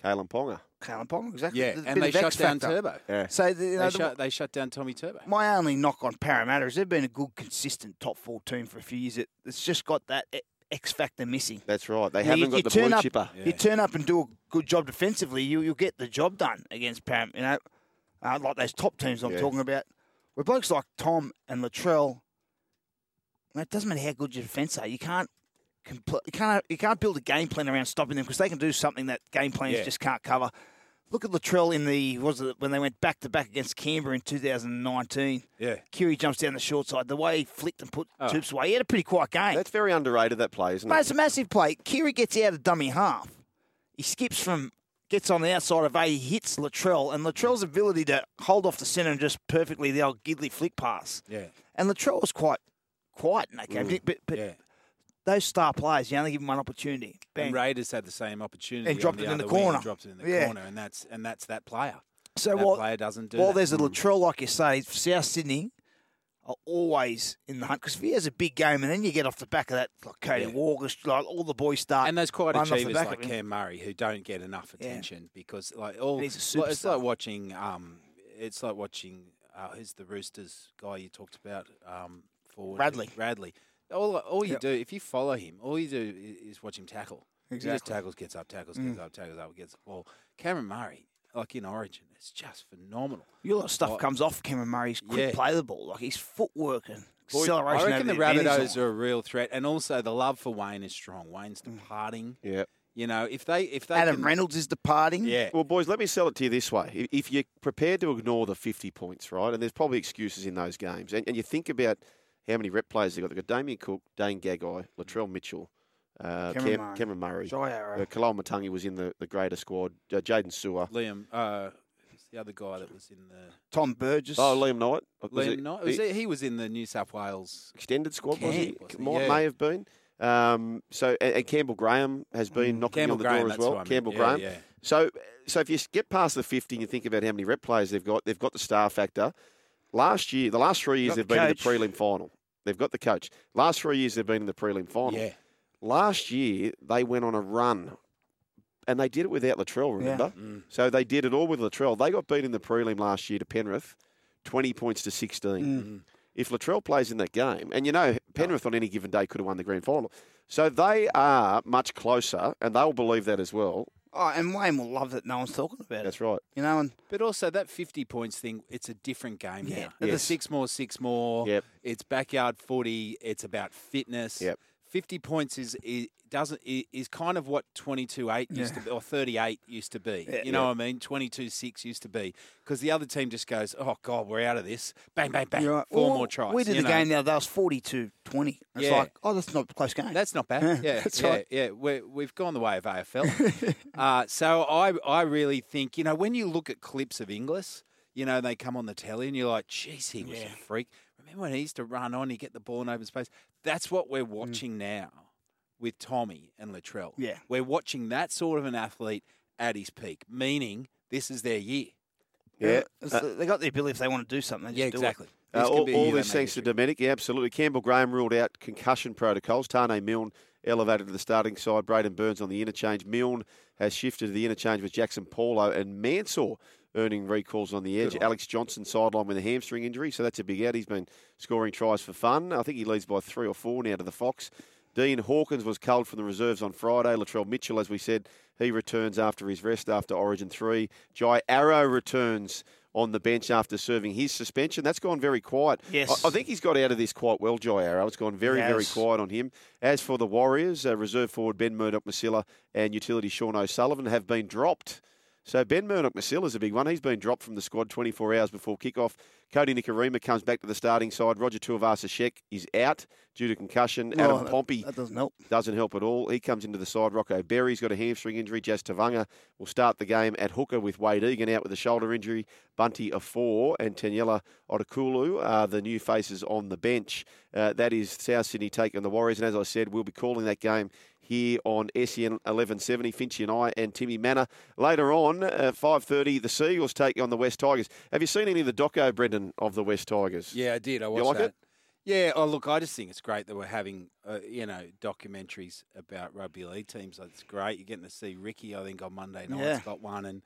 Kalyn Ponga. Kalyn Ponga, exactly. yeah, There's and they of shut down factor. Turbo. Yeah. So the, you know, They the- shut, they shut down Tommy Turbo. my only knock on Parramatta is they've been a good, consistent top four team for a few years. It, it's just got that X factor missing. That's right. They You know, you- haven't you got the turn blue up- chipper. You turn up and do a good job defensively, you you'll get the job done against Param. You know, uh, like those top teams I'm Yeah. talking about. Where blokes like Tom and Latrell, it doesn't matter how good your defence are, you can't. Compl- you can't you can't build a game plan around stopping them because they can do something that game plans Yeah. just can't cover. Look at Latrell in the was it when they went back to back against Canberra in 2019. Yeah. Kiri jumps down the short side. The way he flicked and put Oh. Toops away, he had a pretty quiet game. That's very underrated, that play, isn't Mate, it? it's a massive play. Kiri gets out of dummy half. He skips from, gets on the outside of A, he hits Latrell, and Latrell's ability to hold off the centre and just perfectly the old Gidley flick pass. Yeah. And Latrell was quite quiet in that game. Mm. But, but Yeah. Those star players, you only give them one opportunity. Bang. And Raiders had the same opportunity And dropped it the in the corner. dropped it in the Yeah. corner, and that's and that's that player. so that while, player doesn't do that. there's a Latrell, like you say, South Sydney are always in the hunt. Because if he has a big game and then you get off the back of that, like Cody Yeah. Walker, like all the boys start. and those quiet running off the achievers back like. Cam Murray who don't get enough Yeah. attention because like all well, it's like watching um it's like watching uh, who's the Roosters guy you talked about um forward Radley. Radley. All all you Yep. do if you follow him, all you do i- is watch him tackle. He just Exactly. tackles, gets up, tackles, Mm. gets up, tackles up, gets the ball. Cameron Murray, like in Origin, it's just phenomenal. You lot of stuff Like- comes off Cameron Murray's quick Yeah. play the ball, like his footwork and Boy, acceleration. I reckon the over end Rabbitohs are a real threat, and also the love for Wayne is strong. Wayne's Mm. departing. Yeah. You know, if they if they Adam can, Reynolds is departing. yeah, Well, boys, let me sell it to you this way. If- If you're prepared to ignore the 50 points, right, and there's probably excuses in those games, and, and you think about how many rep players they've got. They've got Damien Cook, Dane Gagai, Latrell Mitchell, uh, Cameron Cam, Murray. Cameron Murray. Jai Arrow. Uh, Koloamatangi was in the, the greater squad. Uh, Jaydn Su'A. Liam, uh, who's the other guy that was in the Tom Burgess. Oh, Liam Knight. Was Liam it- Knight? he- Was it, he was in the New South Wales. extended squad, was he? Camp, wasn't he? Might, Yeah. May have been. Um, so and, and Campbell Graham has been knocking Mm. Campbell on the Graham, door as that's well. what I meant. Campbell Yeah, Graham. yeah. So so if you get past the fifty and you think about how many rep players they've got, they've got the star factor. Last year, the last three years Got they've the been in the prelim final. They've got the coach. Last three years they've been in the prelim final. Yeah, Last year they went on a run, and they did it without Latrell. Remember? Mm. So they did it all with Latrell. They got beat in the prelim last year to Penrith, twenty points to sixteen. Mm-hmm. If Latrell plays in that game, and you know Penrith on any given day could have won the grand final, so they are much closer, and they'll believe that as well. Oh, and Wayne will love that no one's talking about it. That's right. You know, and But also that 50 points thing, it's a different game Yeah. now. The six more, six more. Yep. It's backyard footy. It's about fitness. Yep. 50 points is, is doesn't is kind of what 22-8 used Yeah. to be or 38 used to be. Yeah. you know what I mean? 22-6 used to be because the other team just goes, "Oh god, we're out of this." Bang bang bang. Right. Four Well, more tries. We did the know? game the other day. It was 42-20. It's Yeah. like, oh, that's not a close game. That's not bad. Yeah, *laughs* Yeah, that's yeah, right. yeah. We're, we've gone the way of AFL. *laughs* uh, so I, I really think, you know, when you look at clips of Inglis, you know, they come on the telly and you're like, jeez he was a freak. Remember when he used to run on, he get the ball in open space? That's what Mm. we're watching now with Tommy and Latrell. Yeah. We're watching that sort of an athlete at his peak, meaning this is their year. Yeah. It's- they got the ability if they want to do something. They Yeah, just do it. exactly. Uh, all be a all year this thanks to. Dometic. Yeah, absolutely. Campbell Graham ruled out concussion protocols. Taane Milne elevated to the starting side. Braidon Burns on the interchange. Milne has shifted to the interchange with Jaxson Paulo and Mansour earning recalls on the edge. Alex Johnson sidelined with a hamstring injury, so that's a big out. He's been scoring tries for fun. I think he leads by three or four now to the Fox. Dean Hawkins was culled from the reserves on Friday. Latrell Mitchell, as we said, he returns after his rest after Origin 3. Jai Arrow returns on the bench after serving his suspension. That's gone very quiet. Yes. I, I think he's got out of this quite well, Jai Arrow. It's gone very, very quiet on him. As for the Warriors, uh, reserve forward Ben Murdoch-Masila and utility Sean O'Sullivan have been dropped. So Ben Murdoch-Masila is a big one. He's been dropped from the squad 24 hours before kickoff. Kodi Nikorima comes back to the starting side. Roger Tuivasa-Sheck is out due to concussion. Adam that- Pompey That doesn't help. doesn't help at all. He comes into the side. Rocco Berry's got a hamstring injury. Jazz Tevaga will start the game at hooker with Wade Egan out with a shoulder injury. Bunty Afoa and Tanyela Otakulu are the new faces on the bench. Uh, that is South Sydney taking the Warriors. And as I said, we'll be calling that game here on E SEN 1170. Finchy and I and Timmy Mannah. Later on, uh, 5.30, the Seagulls take on the West Tigers. Have you seen any of the doco, Brendan, of the West Tigers? Yeah, I did. I You like that. it? Yeah. Oh, look, I just think it's great that we're having, uh, you know, documentaries about rugby league teams. It's great. You're getting to see Ricky. I think on Monday night, Yeah. got one, and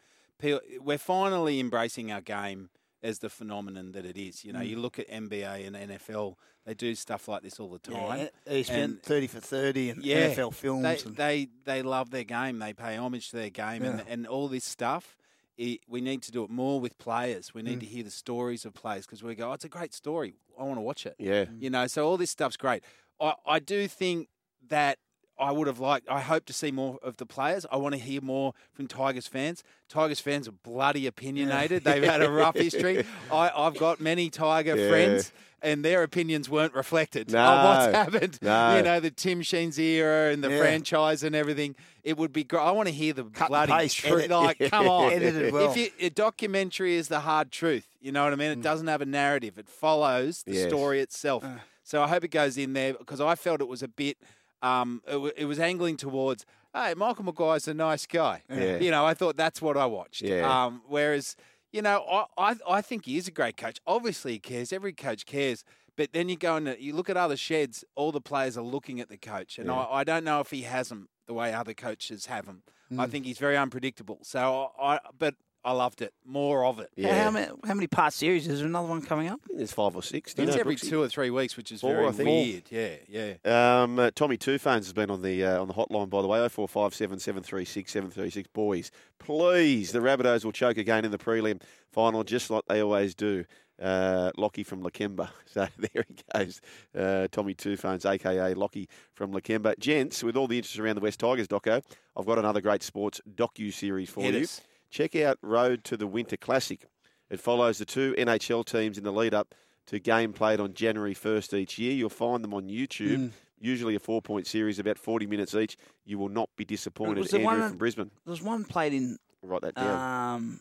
we're finally embracing our game as the phenomenon that it is. You know, Mm. you look at NBA and NFL; they do stuff like this all the time. Yeah, And- 30 for 30 and yeah, NFL films. They, and, they they love their game. They pay homage to their game, and, and all this stuff. It, we need to do it more with players. We need Mm. to hear the stories of players because we go, oh, it's a great story. I want to watch it. Yeah. You know, so all this stuff's great. I, I do think that I would have liked, I hope to see more of the players. I want to hear more from Tigers fans. Tigers fans are bloody opinionated. They've had a rough history. *laughs* I, I've got many Tiger Yeah. friends. And their opinions weren't reflected No. on what's happened. No. You know, the Tim Sheens era and the Yeah. franchise and everything. It would be great. I want to hear the Cut bloody paste. truth. Edit- *laughs* Like, come on. Edited well. If you, a documentary is the hard truth, you know what I mean? It mm. doesn't have a narrative. It follows the Yes. story itself. so I hope it goes in there because I felt it was a bit. Um, it, wa- it was angling towards. Hey, Michael Maguire's a nice guy. Yeah. You know, I thought that's what I watched. Yeah. Um, whereas, you know, I, I I think he is a great coach. Obviously, he cares. Every coach cares. But then you go and you look at other sheds. All the players are looking at the coach, and Yeah. I, I don't know if he has them the way other coaches have them. I Mm. think he's very unpredictable. So I, but I loved it. More of it. How- How, many, how many part series? Is there another one coming up? There's five or six. It's know, every Brooksy? two or three weeks, which is Four, very I think. weird. Yeah, yeah. Um, uh, Tommy Two Phones has been on the uh, on the hotline by the way. Oh four five seven seven three six seven three six. Boys, please, the Rabbitohs will choke again in the prelim final, just like they always do. Uh, Lockie from Lakemba. *laughs* So there he goes. Uh, Tommy Two Phones, aka Lockie from Lakemba. Gents, with all the interest around the West Tigers doco, I've got another great sports docu series for Hit you. us. Check out Road to the Winter Classic. It follows the two NHL teams in the lead up to game played on January 1st each year. You'll find them on YouTube. Mm. Usually a four point series, about 40 minutes each. You will not be disappointed. Was Andrew one- from Brisbane. There's one played in Write that down. um,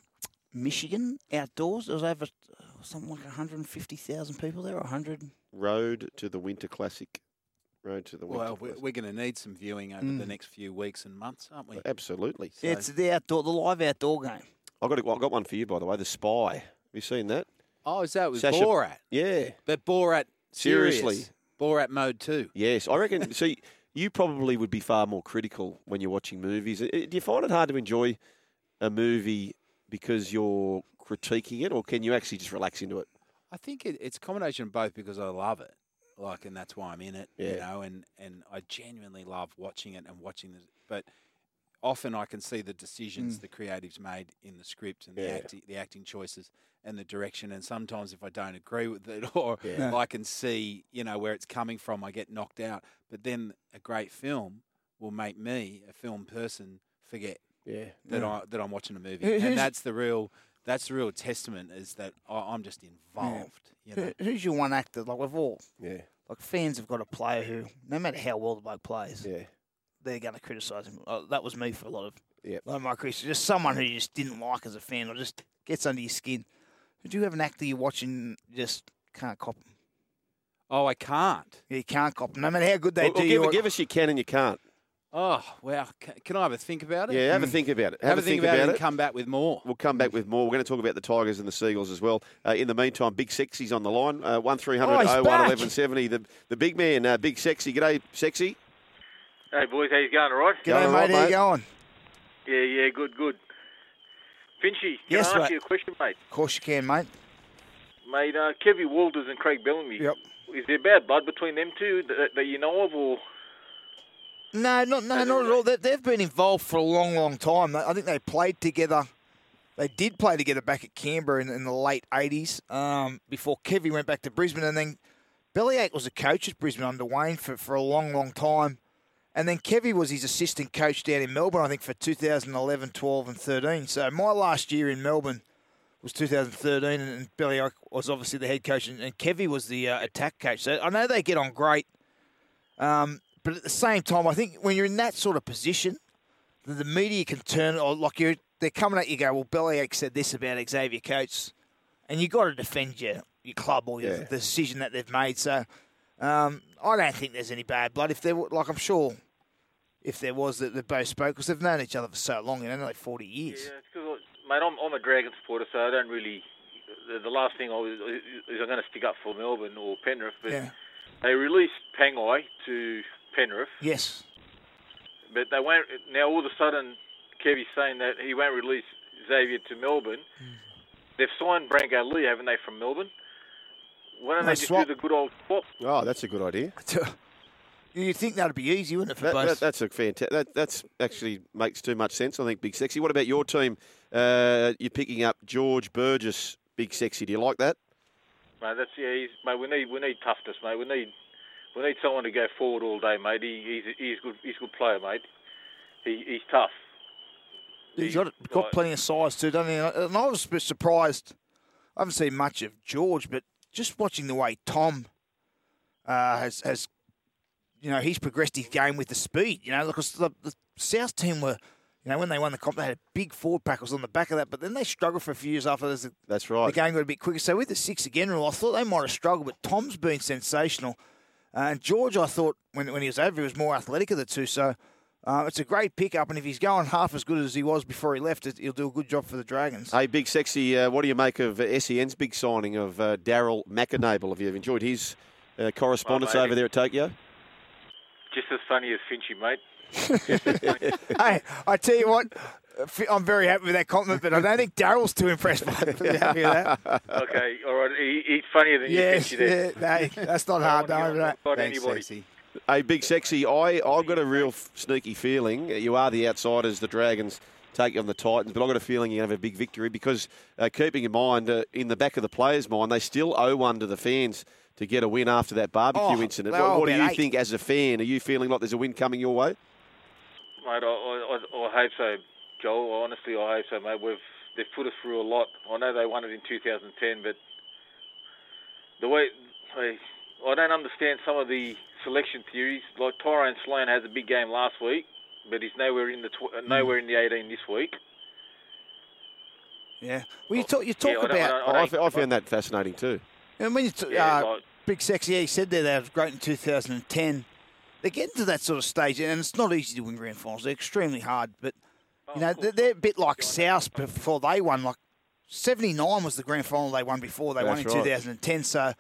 Michigan outdoors. There was over uh, something like 150,000 people there, or 100. Road to the Winter Classic. Road to the Winter Well, we're, we're going to need some viewing over Mm. the next few weeks and months, aren't we? Absolutely. Yeah, it's the outdoor, the live outdoor game. I've got, a, I've got one for you, by the way. The Spy. Have you seen that? Oh, is that with Sasha- Borat? Yeah. But Borat, serious. Seriously. Borat mode two. Yes. I reckon. *laughs* see, you probably would be far more critical when you're watching movies. Uh, Do you find it hard to enjoy a movie because you're critiquing it, or can you actually just relax into it? I think it, it's a combination of both because I love it, like, and that's why I'm in it. You know, and and I genuinely love watching it and watching this. But often I can see the decisions Mm. the creatives made in the script and the Yeah. acting, the acting choices and the direction. And sometimes if I don't agree with it *laughs* or Yeah. I can see, you know, where it's coming from, I get knocked out. But then a great film will make me, a film person, forget Yeah. that Yeah. I that I'm watching a movie. Who- and that's the real that's the real testament is that I, I'm just involved. You know? Who- Who's your one actor? Like we've all, Yeah. like fans have got a player who, no matter how well the bloke plays, Yeah. they're going to criticise him. Uh, that was me for a lot of, Yep. a lot of my career. Just someone who you just didn't like as a fan, or just gets under your skin. Do you have an actor you're watching just can't cop 'em? Oh, I can't. Yeah, you can't cop 'em. No matter how good they Well, do, well, you give, give us you can and you can't. Oh, well, can I have a think about it? Yeah, have a think about it. Have, a think, about, it and come back with more. We'll come back with more. We're going to talk about the Tigers and the Seagulls as well. Uh, in the meantime, Big Sexy's on the line. Uh, 1300 Oh, he's 01 back. 1170. The, the big man, uh, Big Sexy. G'day, Sexy. Hey boys, how you going? All right? G'day, Going mate. right, How you going? Yeah, yeah, good, good. Finchy, can Yes, I ask mate. you a question, mate? Of course you can, mate. Mate, uh, Kevin Walters and Craig Bellamy. Yep. Is there bad blood between them two that, that you know of, or No, not no, not at all. They, they've been involved for a long, long time. I think they played together. They did play together back at Canberra in, in the late '80s. Um, before Kevy went back to Brisbane, and then Bellyache was a coach at Brisbane under Wayne for, for a long, long time. And then Kevy was his assistant coach down in Melbourne, I think, for 2011, 12, and 13. So my last year in Melbourne was 2013, and, Billy Bellyache was obviously the head coach, and, and Kevy was the uh, attack coach. So I know they get on great. Um, but at the same time, I think when you're in that sort of position, the, the media can turn, or like you're, they're coming at you, go, well, Bellyache said this about Xavier Coates, and you got to defend your your club or your, Yeah. the decision that they've made. So um, I don't think there's any bad blood. If there, were, like I'm sure, if there was, that they both spoke because they've known each other for so long, you know, like 40 years. yeah, it's 'cause, mate, I'm, I'm a Dragon supporter, so I don't really. The, the last thing I was is I'm going to stick up for Melbourne or Penrith, but Yeah. they released Pangai to Penrith, Yes. but they won't. Now all of a sudden, Kevy's saying that he won't release Xavier to Melbourne. Hmm. They've signed Brenko Lee, haven't they, from Melbourne? Why don't No, they just swap. do the good old swap? Oh, that's a good idea. *laughs* You'd think that'd be easy, wouldn't it, for That, both? that, that's a fantastic. That that's actually makes too much sense. I think Big Sexy. What about your team? Uh, you're picking up George Burgess, Big Sexy. Do you like that? Mate, that's yeah. He's, mate, we need we need toughness, mate. We need we need someone to go forward all day, mate. He, he's he's good. He's a good player, mate. He, he's tough. He's got, got Right. plenty of size too, doesn't he? And I was a bit surprised. I haven't seen much of George, but just watching the way Tom uh, has has, you know, he's progressed his game with the speed. You know, because the, the South team were, you know, when they won the comp, they had a big forward pack was on the back of that, but then they struggled for a few years after the, That's right. the game got a bit quicker. So with the six again rule, I thought they might have struggled, but Tom's been sensational. Uh, and George, I thought when when he was over, he was more athletic of the two. So. Uh, it's a great pickup, and if he's going half as good as he was before he left, it, he'll do a good job for the Dragons. Hey, Big Sexy. Uh, what do you make of uh, SEN's big signing of uh, Daryl McAnable? Have you enjoyed his uh, correspondence mate. over there at Tokyo? Just as funny as Finchy, mate. *laughs* hey, I tell you what, I'm very happy with that compliment, but I don't think Daryl's too impressed by it. Pretty happy with that. okay, all right. He, he's funnier than Yes, you, Finchy. There. yeah, hey, that's not hard, I don't don't it? got Thanks, anybody. Stacey. Hey, Big Sexy. I I've got a real f- sneaky feeling you are the outsiders. The Dragons take on the Titans, but I've got a feeling you're going to have a big victory because uh, keeping in mind uh, in the back of the players' mind, they still owe one to the fans to get a win after that barbecue Oh, incident. they What, what do you eight. think as a fan? Are you feeling like there's a win coming your way? Mate, I, I, I, I hope so, Joel. Honestly, I hope so, mate. We've they've put us through a lot. I know they won it in 2010, but the way I, I don't understand some of the selection theories. Like Tyrone Sloan has a big game last week, but he's nowhere in the tw- uh, nowhere in the 18 this week. Yeah. Well, you talk, you talk Yeah, I don't- I about. don't- I, I f- I found that fascinating too. And when you t- Yeah, uh, like- Big Sexy, yeah, he said there they was great in 2010. They're getting to that sort of stage, and it's not easy to win grand finals. They're extremely hard, but Oh, you know they're, they're a bit like South before they won. Like 79 was the grand final they won before they won in That's right. 2010. So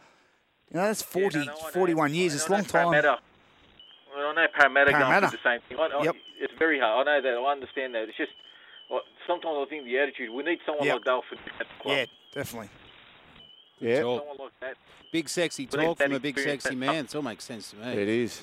you know that's 40, Yeah, no, no, I know. 41 years. It's a long time. Parramatta. Well, I know Parramatta, Parramatta. going through the same thing. I, I, Yep. It's very hard. I know that. I understand that. It's just well, sometimes I think the attitude. We need someone Yep. like Dalford at the club. Yeah, definitely. Yeah, Talk. Someone like that. Big sexy talk from a big experience, sexy that- man. It all makes sense to me. it is.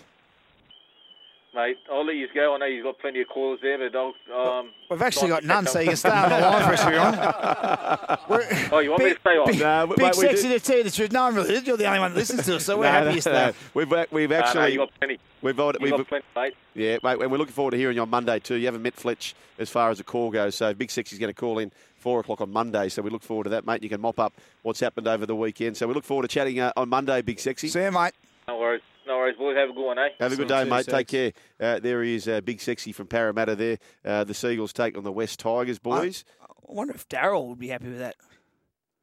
Mate. I'll let you go. I know you've got plenty of callers there, but I'll. Um, We've actually got none, so you can catch stay on the line for us if you want. Oh, you want me to stay on? No, Big mate, we sexy to tell you the truth. No one really is. You're the only one that listens to us, so we're No, happy no, you stay. no. We've we've No, no, actually you got plenty. we've got, You we've got plenty, mate. yeah, mate, and we're looking forward to hearing you on Monday too. You haven't met Fletch as far as the call goes, so Big Sexy's going to call in four o'clock on Monday. So we look forward to that, mate. You can mop up what's happened over the weekend. So we look forward to chatting uh, on Monday, Big Sexy. See you, mate. No worries. No worries, boys. Have a good one, eh? Have a good day, mate. Take care. Uh, there he is, uh, Big Sexy from Parramatta there. Uh, the Seagulls take on the West Tigers, boys. I wonder if Daryl would be happy with that.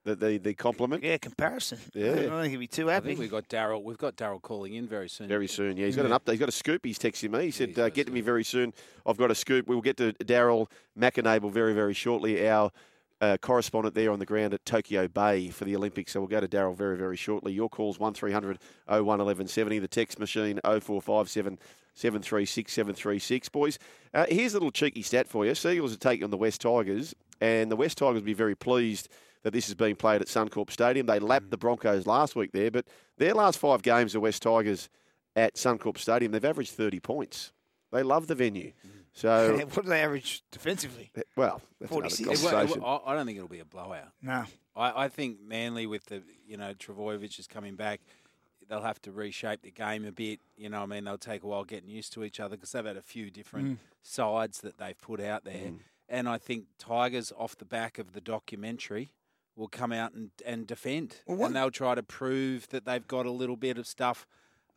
the, the, the compliment. Yeah, comparison. Yeah. I don't think he'd be too happy. I happy. think we've got Daryl. We've got Daryl calling in very soon. Very soon, yeah. He's got an update. He's got a scoop. He's texting me. He said, he's uh, "Get to me very soon. I've got a scoop." We will get to Daryl McAnable very, very shortly. Our uh, correspondent there on the ground at Tokyo Bay for the Olympics. So we'll go to Daryl very, very shortly. Your calls one 01 1170. The text machine 0457 736 736. Boys, uh, here's a little cheeky stat for you. Seagulls are taking on the West Tigers, and the West Tigers will be very pleased that this is being played at Suncorp Stadium. They lapped the Broncos last week there, but their last five games, the West Tigers at Suncorp Stadium, they've averaged 30 points. They love the venue. So, *laughs* what do they average defensively? well, that's another 46. It it I I don't think it'll be a blowout. No. I, I think Manly with the you know Trbojevic is coming back, they'll have to reshape the game a bit. You know, what I mean, they'll take a while getting used to each other because they've had a few different Mm. sides that they've put out there. And I think Tigers, off the back of the documentary, will come out and, and defend, Well, and they'll try to prove that they've got a little bit of stuff.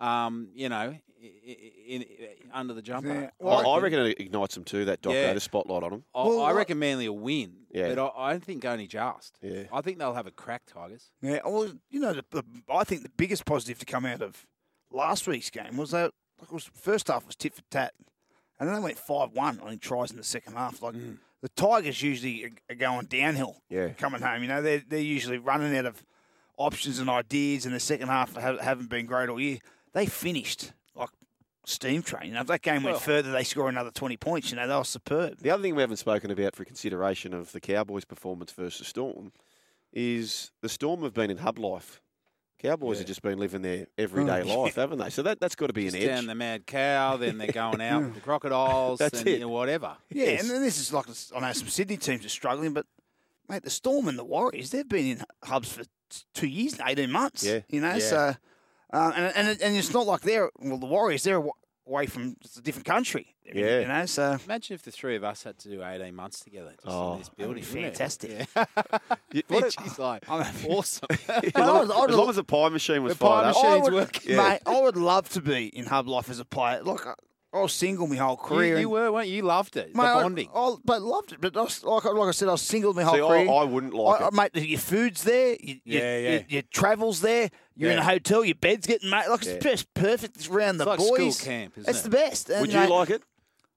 Um, you know, i- i- in, under the jumper. Yeah. I, I reckon it ignites them too, that doc, Yeah. though, to spotlight on them. I, Well, I reckon Manly will win, Yeah. but I, I don't think only just. Yeah. I think they'll have a crack, Tigers. Yeah, well, you know, the, the, I think the biggest positive to come out of last week's game was that like, was, first half was tit for tat, and then they went five one on tries in the second half. Like the Tigers usually are, are going downhill, Yeah. coming home. You know, they're they're usually running out of options and ideas, and the second half ha- haven't been great all year. They finished like steam train. You know, if that game went Well- further, they score another twenty points. You know, they were superb. The other thing we haven't spoken about for consideration of the Cowboys' performance versus Storm is the Storm have been in hub life. Cowboys have just been living their everyday *laughs* Oh, life, haven't they? So that, that's got to be Just an edge. down the mad cow, then they're going out *laughs* with the crocodiles, That's and it. you know, whatever. Yeah, Yes. and then this is like I know some Sydney teams are struggling, but mate, the Storm and the Warriors they've been in hubs for two years, and eighteen months. Yeah. you know, Yeah. so uh, and and and it's not like they're well, the Warriors they're away from it's a different country. Yeah. you know, so Imagine if the three of us had to do 18 months together just Oh, in this building. that'd be wouldn't it? fantastic. Yeah. *laughs* You- what a- *laughs* She's like, I'm- *laughs* awesome. as, long, was- I was- as long as the pie machine was The pie up. machine- I Machine's would, working. Yeah. mate, I would love to be in hub life as a player. Look, I, I was single my whole you, career. you and- were, weren't you? You loved it. Mate, the bonding. I, but loved it. But I was, like, I- like I said, I was single my whole See, I, career. I wouldn't like I, I, it. mate, your food's there, you, Yeah, your, yeah. Your, your travel's there. You're in a hotel, your bed's getting made. Like Yeah. it's just perfect. It's around the It's like boys. school camp, isn't It's it? the best. And, Would you uh, like it?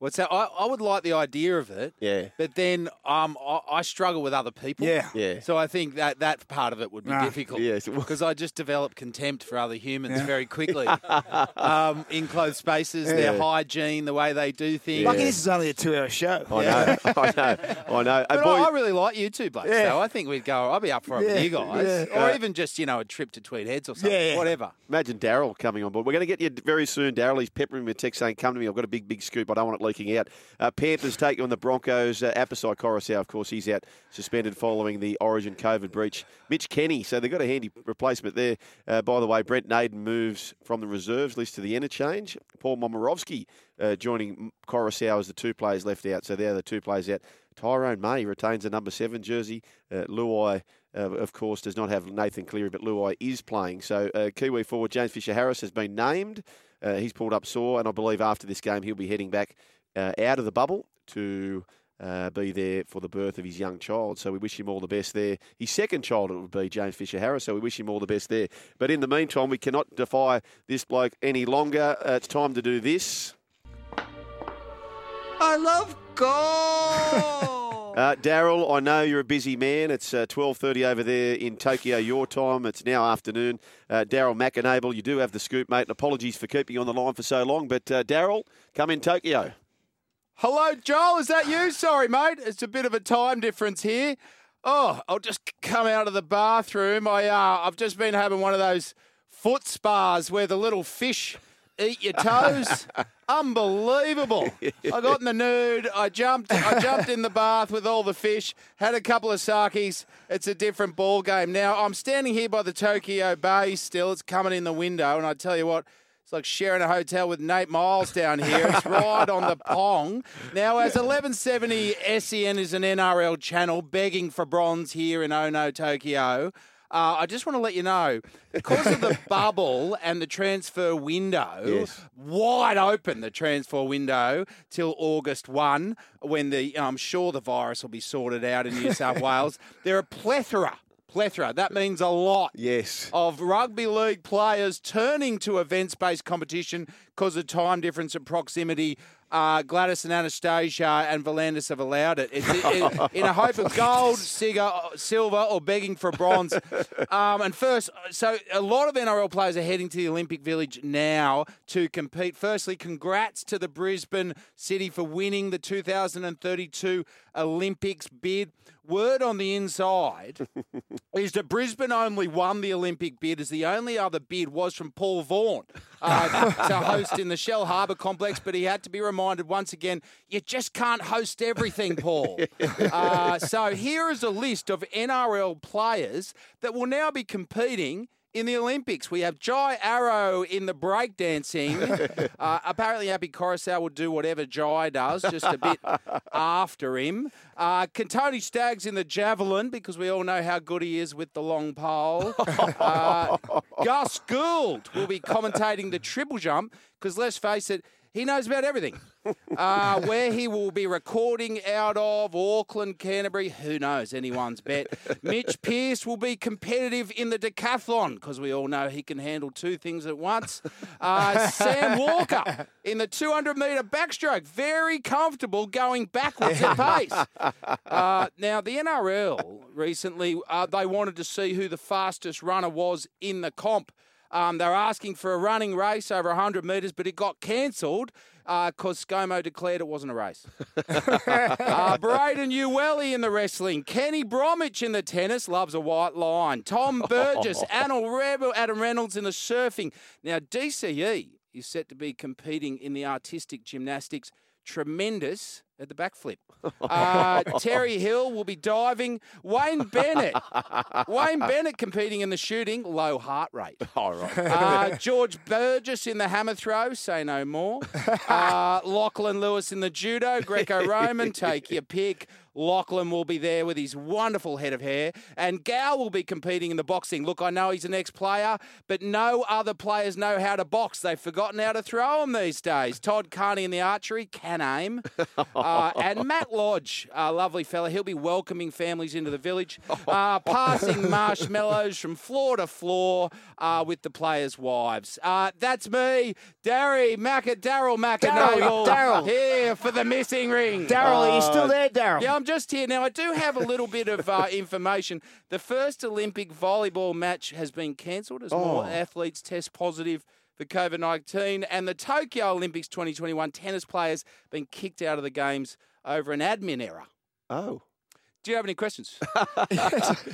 What's that? I, I would like the idea of it, Yeah. but then um, I, I struggle with other people. Yeah. Yeah. So I think that that part of it would be Nah. difficult. Yes. *laughs* Because I just develop contempt for other humans Yeah. very quickly. *laughs* um, enclosed spaces, their Yeah. hygiene, the way they do things. Lucky Yeah. this is only a two-hour show. I know. *laughs* I know. I know. And But boy, I, I really like you two blokes, Yeah. though. I think we'd go. I'd be up for it Yeah, with you guys, yeah. or Uh, even just you know a trip to Tweed Heads or something, Yeah, yeah. whatever. Imagine Daryl coming on board. We're going to get you very soon, Daryl. He's peppering me with text saying, "Come to me. I've got a big, big scoop. I don't want it leaking out." Uh, Panthers take on the Broncos. Uh, Api Koroisau, of course, he's out suspended following the Origin COVID breach. Mitch Kenny, so they've got a handy replacement there. Uh, by the way, Brent Naden moves from the reserves list to the interchange. Paul Momirovski uh, joining Coruscant as the two players left out. So they're the two players out. Tyrone May retains the number seven jersey. Uh, Luai, uh, of course, does not have Nathan Cleary, but Luai is playing. So uh, Kiwi forward James Fisher-Harris has been named. Uh, he's pulled up sore, and I believe after this game he'll be heading back uh, out of the bubble to uh, be there for the birth of his young child. So we wish him all the best there. His second child it would be James Fisher-Harris. So we wish him all the best there. But in the meantime, we cannot defy this bloke any longer. Uh, it's time to do this. I love goal. *laughs* Uh, Daryl, I know you're a busy man. It's uh, 12.30 over there in Tokyo, your time. It's now afternoon. Uh, Daryl McAnable, you do have the scoop, mate. And apologies for keeping you on the line for so long. But uh, Daryl, come in Tokyo. Hello, Joel. Is that you? Sorry, mate. It's a bit of a time difference here. Oh, I'll just come out of the bathroom. I uh, I've just been having one of those foot spas where the little fish eat your toes. *laughs* Unbelievable. I got in the nude. I jumped I jumped in the bath with all the fish, had a couple of sakis. It's a different ball game. Now I'm standing here by the Tokyo Bay still. It's coming in the window and I tell you what, it's like sharing a hotel with Nate Miles down here. It's right on the pong. Now, as 1170 SEN is an NRL channel begging for bronze here in Ono, Tokyo, uh, I just want to let you know because of the *laughs* bubble and the transfer window, Yes. wide open the transfer window till August 1, when the I'm sure the virus will be sorted out in New South *laughs* Wales. There are plethora. Plethora. That means a lot Yes. of rugby league players turning to events based competition because of time difference and proximity. Uh, Gladys and Annastacia and V'landys have allowed it. It's in, *laughs* in a hope of gold, cigar, silver, or begging for bronze. Um, and first, so a lot of NRL players are heading to the Olympic Village now to compete. Firstly, congrats to the Brisbane City for winning the 2032 Olympics bid. Word on the inside *laughs* is that Brisbane only won the Olympic bid as the only other bid was from Paul Vaughan uh, *laughs* to host in the Shell Harbour complex, but he had to be reminded once again, you just can't host everything, Paul. *laughs* Uh, so here is a list of NRL players that will now be competing in the Olympics. We have Jai Arrow in the breakdancing. *laughs* uh, apparently, Happy Koroisau will do whatever Jai does, just a bit *laughs* after him. Uh, Tony Staggs in the javelin, because we all know how good he is with the long pole. *laughs* Uh, Gus Gould will be commentating the triple jump, because let's face it, he knows about everything. Uh, *laughs* where he will be recording out of Auckland, Canterbury, who knows? Anyone's bet. Mitch Pearce will be competitive in the decathlon because we all know he can handle two things at once. Uh, Sam *laughs* Walker in the 200 metre backstroke, very comfortable going backwards *laughs* at pace. Uh, now, the NRL recently, uh, they wanted to see who the fastest runner was in the comp. Um, they were asking for a running race over 100 metres, but it got cancelled because ScoMo declared it wasn't a race. *laughs* uh, Braden Uele in the wrestling. Kenny Bromwich in the tennis. Loves a white line. Tom Burgess. *laughs* Adam Reynolds in the surfing. Now, DCE is set to be competing in the artistic gymnastics. Tremendous at the backflip. *laughs* Uh, Terry Hill will be diving. Wayne Bennett. Wayne *laughs* Bennett competing in the shooting. Low heart rate. *laughs* All right. Uh, George Burgess in the hammer throw, say no more. Uh, Lachlan Lewis in the judo, Greco Roman, take your pick. Lachlan will be there with his wonderful head of hair. And Gal will be competing in the boxing. Look, I know he's an ex player, but no other players know how to box. They've forgotten how to throw them these days. Todd Carney in the archery, can aim. *laughs* Uh, and Matt Lodge, a lovely fella, he'll be welcoming families into the village, *laughs* uh, passing marshmallows from floor to floor uh, with the players' wives. Uh, that's me, Darry Macca, Daryl McAnogle, Daryl. here for the missing ring. Daryl, are you still there, Daryl? Yeah, I'm just here now. I do have a little bit of uh, information. The first Olympic volleyball match has been cancelled as more Oh. athletes test positive for COVID 19, and the Tokyo Olympics 2021 tennis players been kicked out of the games over an admin error. Oh. Do you have any questions? *laughs*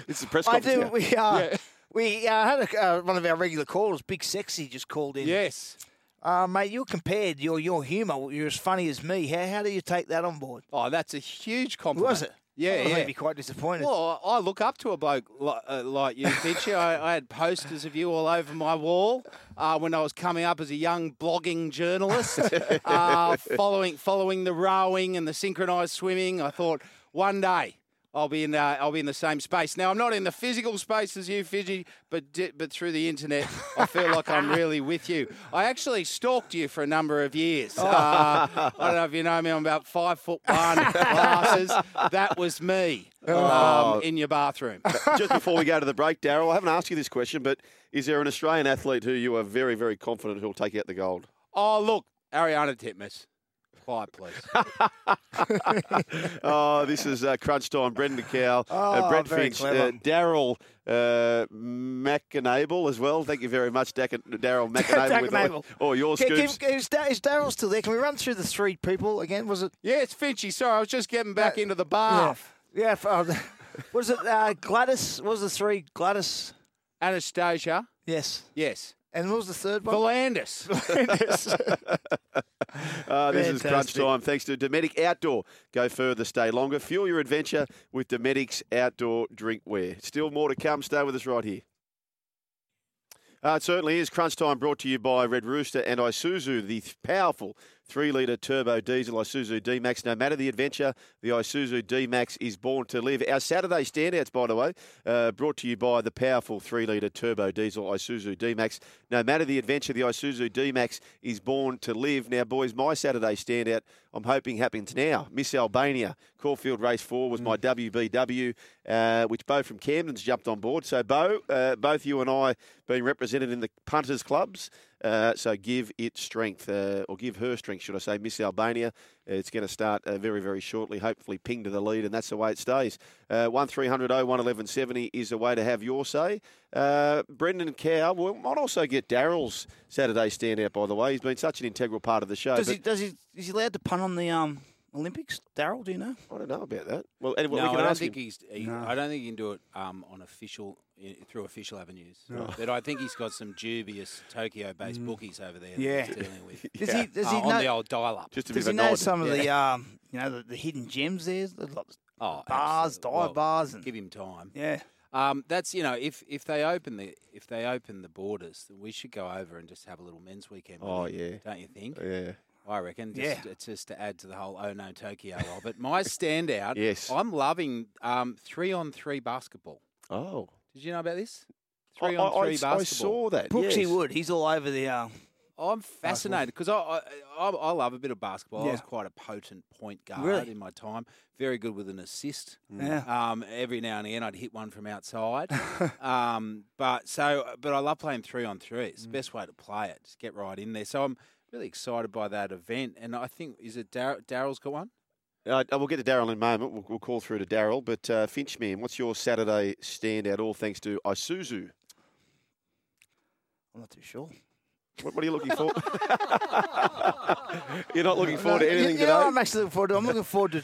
It's a press I do. now. We uh, Yeah. we uh, had a, uh, one of our regular callers, Big Sexy, just called in. yes. Uh, mate, you're compared. Your your humour. You're as funny as me. How how do you take that on board? Oh, that's a huge compliment. Was it? Yeah, I yeah. would be quite disappointed. Well, I look up to a bloke like, uh, like you, Pitchy. I, I had posters of you all over my wall uh, when I was coming up as a young blogging journalist, *laughs* uh, following following the rowing and the synchronised swimming. I thought one day. I'll be in. Uh, I'll be in the same space. Now I'm not in the physical space as you, Fidgy, but di- but through the internet, I feel like I'm really with you. I actually stalked you for a number of years. Uh, I don't know if you know me. I'm about five foot one, *laughs* glasses. That was me um, in your bathroom. Just before we go to the break, Daryl, I haven't asked you this question, but is there an Australian athlete who you are very, very confident who'll take out the gold? Oh look, Ariarne Titmus. Quiet, please. *laughs* oh, this is uh, crunch time. Brendan Cowell, uh, Oh, Brett Finch, uh, Daryl uh, McAnable as well. Thank you very much, Dak- Daryl *laughs* McAnable. with all, McAnable. all your Can- can- is, Da- is Daryl still there? Can we run through the three people again? Was it? Yeah, it's Finchy. Sorry, I was just getting back Uh, into the Yeah. bath. Yeah. f- Uh, *laughs* was it uh, Gladys? Was the three? Gladys. Annastacia. Yes. Yes. And what was the third one? V'landys. Uh, *laughs* *laughs* this is crunch time. Thanks to Dometic Outdoor. Go further, stay longer. Fuel your adventure with Dometic's Outdoor Drinkware. Still more to come. Stay with us right here. Uh, it certainly is. Crunch time brought to you by Red Rooster and Isuzu, the powerful three litre turbo diesel Isuzu D Max. No matter the adventure, the Isuzu D Max is born to live. Our Saturday standouts, by the way, uh, brought to you by the powerful three litre turbo diesel Isuzu D Max. No matter the adventure, the Isuzu D Max is born to live. Now, boys, my Saturday standout, I'm hoping happens now. Miss Albania, Caulfield Race 4 was my WBW, uh, which Bo from Camden's jumped on board. So, Bo, uh, both you and I being represented in the punters clubs. Uh, so give it strength, uh, or give her strength, should I say, Miss Albania. It's going to start uh, very, very shortly. Hopefully, ping to the lead, and that's the way it stays. Uh, one 1300 01 1170 is the way to have your say. Uh, Brendan Cowell we might also get Daryl's Saturday standout. By the way, he's been such an integral part of the show. Does he? Does he? Is he allowed to punt on the um, Olympics? Daryl, do you know? I don't know about that. Well, anyway, no, we can I don't ask think him. he's. He, No. I don't think he can do it um, on official through official avenues. But I think he's got some dubious Tokyo-based bookies over there. Mm. Yeah. that he's dealing with. *laughs* Does he? Does Uh, he on know? the old dial-up. Just a does of he know nod. some of the um, you know, the, the hidden gems there? There's lots Oh, bars, absolutely. dive Well, bars, and give him time. yeah. Um, that's you know if if they open the if they open the borders, we should go over and just have a little men's weekend. Oh, yeah. don't you think? Yeah. I reckon. Just, Yeah. It's just to add to the whole oh no Tokyo of it. My *laughs* standout. Yes. I'm loving um, three on three basketball. Oh. Did you know about this? I, Three on three I, I basketball. saw that. Brooksy yes. Wood, he's all over the. Uh, I'm fascinated because I, I I I love a bit of basketball. I was quite a potent point guard Really? in my time. Very good with an assist. Yeah. Um, every now and again, I'd hit one from outside. *laughs* um, but so, but I love playing three on three. It's the Mm. best way to play it. Just get right in there. So I'm really excited by that event. And I think is it Dar- Daryl's got one. Uh, we'll get to Daryl in a moment. We'll, we'll call through to Daryl. But uh, Finchman, what's your Saturday standout? All thanks to Isuzu. I'm not too sure. What, what are you looking for? *laughs* You're not looking forward to anything you know, today? I'm actually looking forward to. I'm looking forward to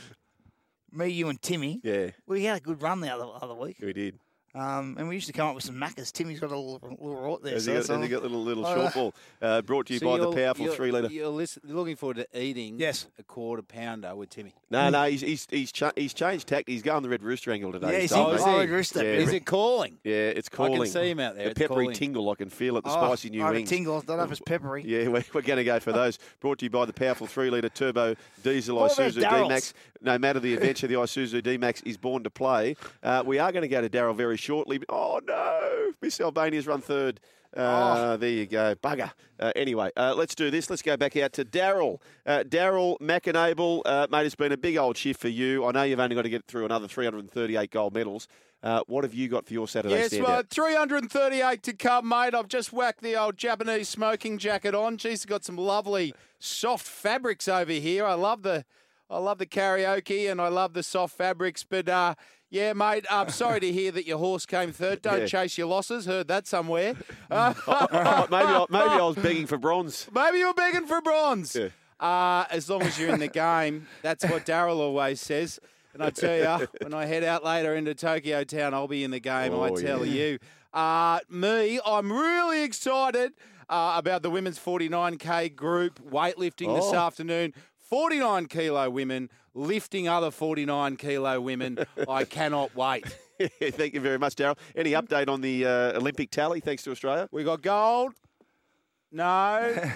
me, you, and Timmy. Yeah, We had a good run the other other week, we did. Um, and we used to come up with some maccas. Timmy's got a little, little rot there. Has so he got, that's has he got little little Uh, short ball? Uh, brought to you So by the powerful you're- three litre. You're listen, looking forward to eating Yes. a quarter pounder with Timmy. No, no, he's he's he's, cha- he's changed tact. He's going the red rooster angle today. Yeah, he's he's told in me. Forward Rooster. Yeah, Is it calling? Yeah, it's calling. I can see him out there. The It's peppery calling. tingle. I can feel it. The Oh, spicy new I had a wings. tingle. I don't know if it's peppery. Yeah, we're, we're going to go for those. Brought to you by the powerful three litre turbo diesel What Isuzu D-Max. No matter the adventure, the Isuzu D-Max is born to play. Uh, we are going to go to Daryl very shortly. Oh, no. Miss Albania's run third. Uh, Oh. There you go. Bugger. Uh, anyway, uh, let's do this. Let's go back out to Daryl. Uh, Daryl McAnable, uh, mate, it's been a big old shift for you. I know you've only got to get through another 338 gold medals. Uh, what have you got for your Saturday Yes, standout? well, 338 to come, mate. I've just whacked the old Japanese smoking jacket on. It's got some lovely soft fabrics over here. I love the, I love the karaoke and I love the soft fabrics. But uh, yeah, mate, I'm *laughs* sorry to hear that your horse came third. Don't Yeah. chase your losses. Heard that somewhere. *laughs* Uh, maybe, I, maybe I was begging for bronze. *laughs* Maybe you're begging for bronze. Yeah. Uh, as long as you're in the game, that's what Daryl always says. And I tell you, when I head out later into Tokyo Town, I'll be in the game. I Oh, tell yeah. you. Uh, me, I'm really excited uh, about the women's 49k group weightlifting this Oh. afternoon. 49 kilo women lifting other 49 kilo women. *laughs* I cannot wait. *laughs* Thank you very much, Daryl. Any update on the uh, Olympic tally, thanks to Australia? We got gold. No. *laughs*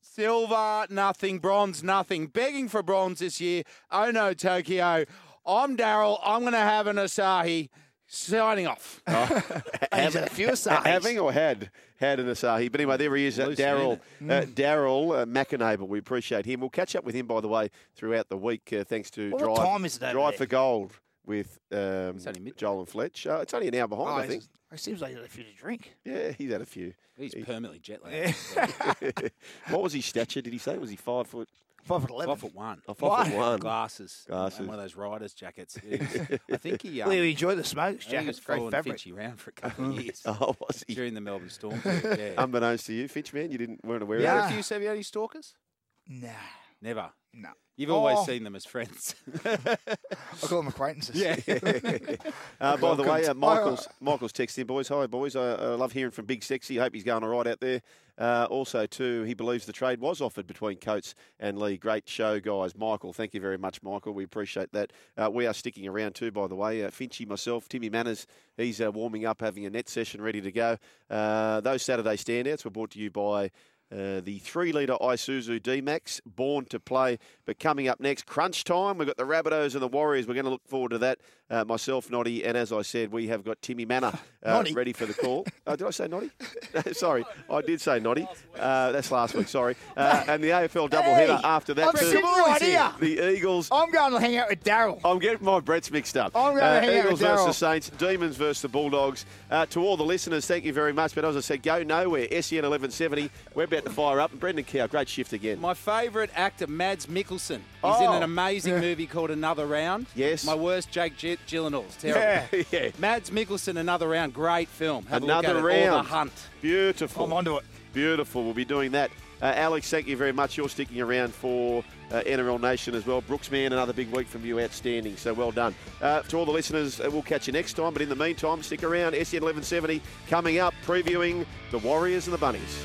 Silver, nothing. Bronze, nothing. Begging for bronze this year. Oh no, Tokyo. I'm Daryl. I'm going to have an Asahi. Signing off. He's had a few Asahis. Having or had had an Asahi. But anyway, there he is, uh, Daryl uh, Daryl uh, McAnable. We appreciate him. We'll catch up with him, by the way, throughout the week, uh, thanks to What Drive, time is it over Drive there? for Gold with um, only midnight. Joel and Fletch. Uh, it's only an hour behind, Oh, I think. It seems like he's had a few to drink. Yeah, he's had a few. He's He- permanently jet lagged. *laughs* *laughs* what was his stature? Did he say? Was he five foot? Five foot eleven. Five foot one. Oh, five foot one. Glasses. Glasses. And one of those riders' jackets. It is- *laughs* I think he. Um, Well, you enjoy the smokes I think he was jacket. Great following fabric. Finchie around for a couple of *laughs* years Oh, was he? during the Melbourne Storm. period, Yeah. *laughs* Unbeknownst to you, Finch man, you didn't weren't aware You had of a it. few, have you had any stalkers? Nah. Never. No. You've always Oh. seen them as friends. I call them acquaintances. Yeah. Uh, by the way, uh, Michael's Michael's texting boys. Hi boys, I, I love hearing from Big Sexy. Hope he's going all right out there. Uh, also, too, he believes the trade was offered between Coates and Lee. Great show, guys. Michael, thank you very much, Michael. We appreciate that. Uh, we are sticking around too, by the way. Uh, Finchy, myself, Timmy Mannah, he's uh, warming up, having a net session ready to go. Uh, those Saturday standouts were brought to you by. Uh, the three litre Isuzu D Max, born to play. But coming up next, crunch time. We've got the Rabbitohs and the Warriors. We're going to look forward to that. Uh, myself, Noddy, and as I said, we have got Timmy Mannah *laughs* uh, ready for the call. Uh, *laughs* did I say Noddy? *laughs* sorry, I did say Noddy. Uh, that's last week, sorry. Uh, and the AFL doubleheader Hey, after that. I'm too. sitting right here. The Eagles. I'm going to hang out with Daryl. I'm getting my Brett's mixed up. I'm going to hang out Eagles with versus the Saints, Demons versus the Bulldogs. To all the listeners, thank you very much. But as I said, go nowhere. SEN 1170. We're about to fire up. And Brendan Cow, great shift again. My favourite actor, Mads Mikkelsen. He's Oh. in an amazing movie called Another Round. Yes. My worst, Jake G- Gyllenhaal's terrible. Yeah. *laughs* yeah. Mads Mikkelsen, Another Round, great film. Have Another a look at it. Or round. The Hunt. Beautiful. I'm onto it. Beautiful. We'll be doing that. Uh, Alex, thank you very much. You're sticking around for uh, NRL Nation as well. Brooksman, another big week from you. Outstanding. So well done. Uh, to all the listeners, uh, we'll catch you next time. But in the meantime, stick around. SEN 1170 coming up, previewing the Warriors and the Bunnies.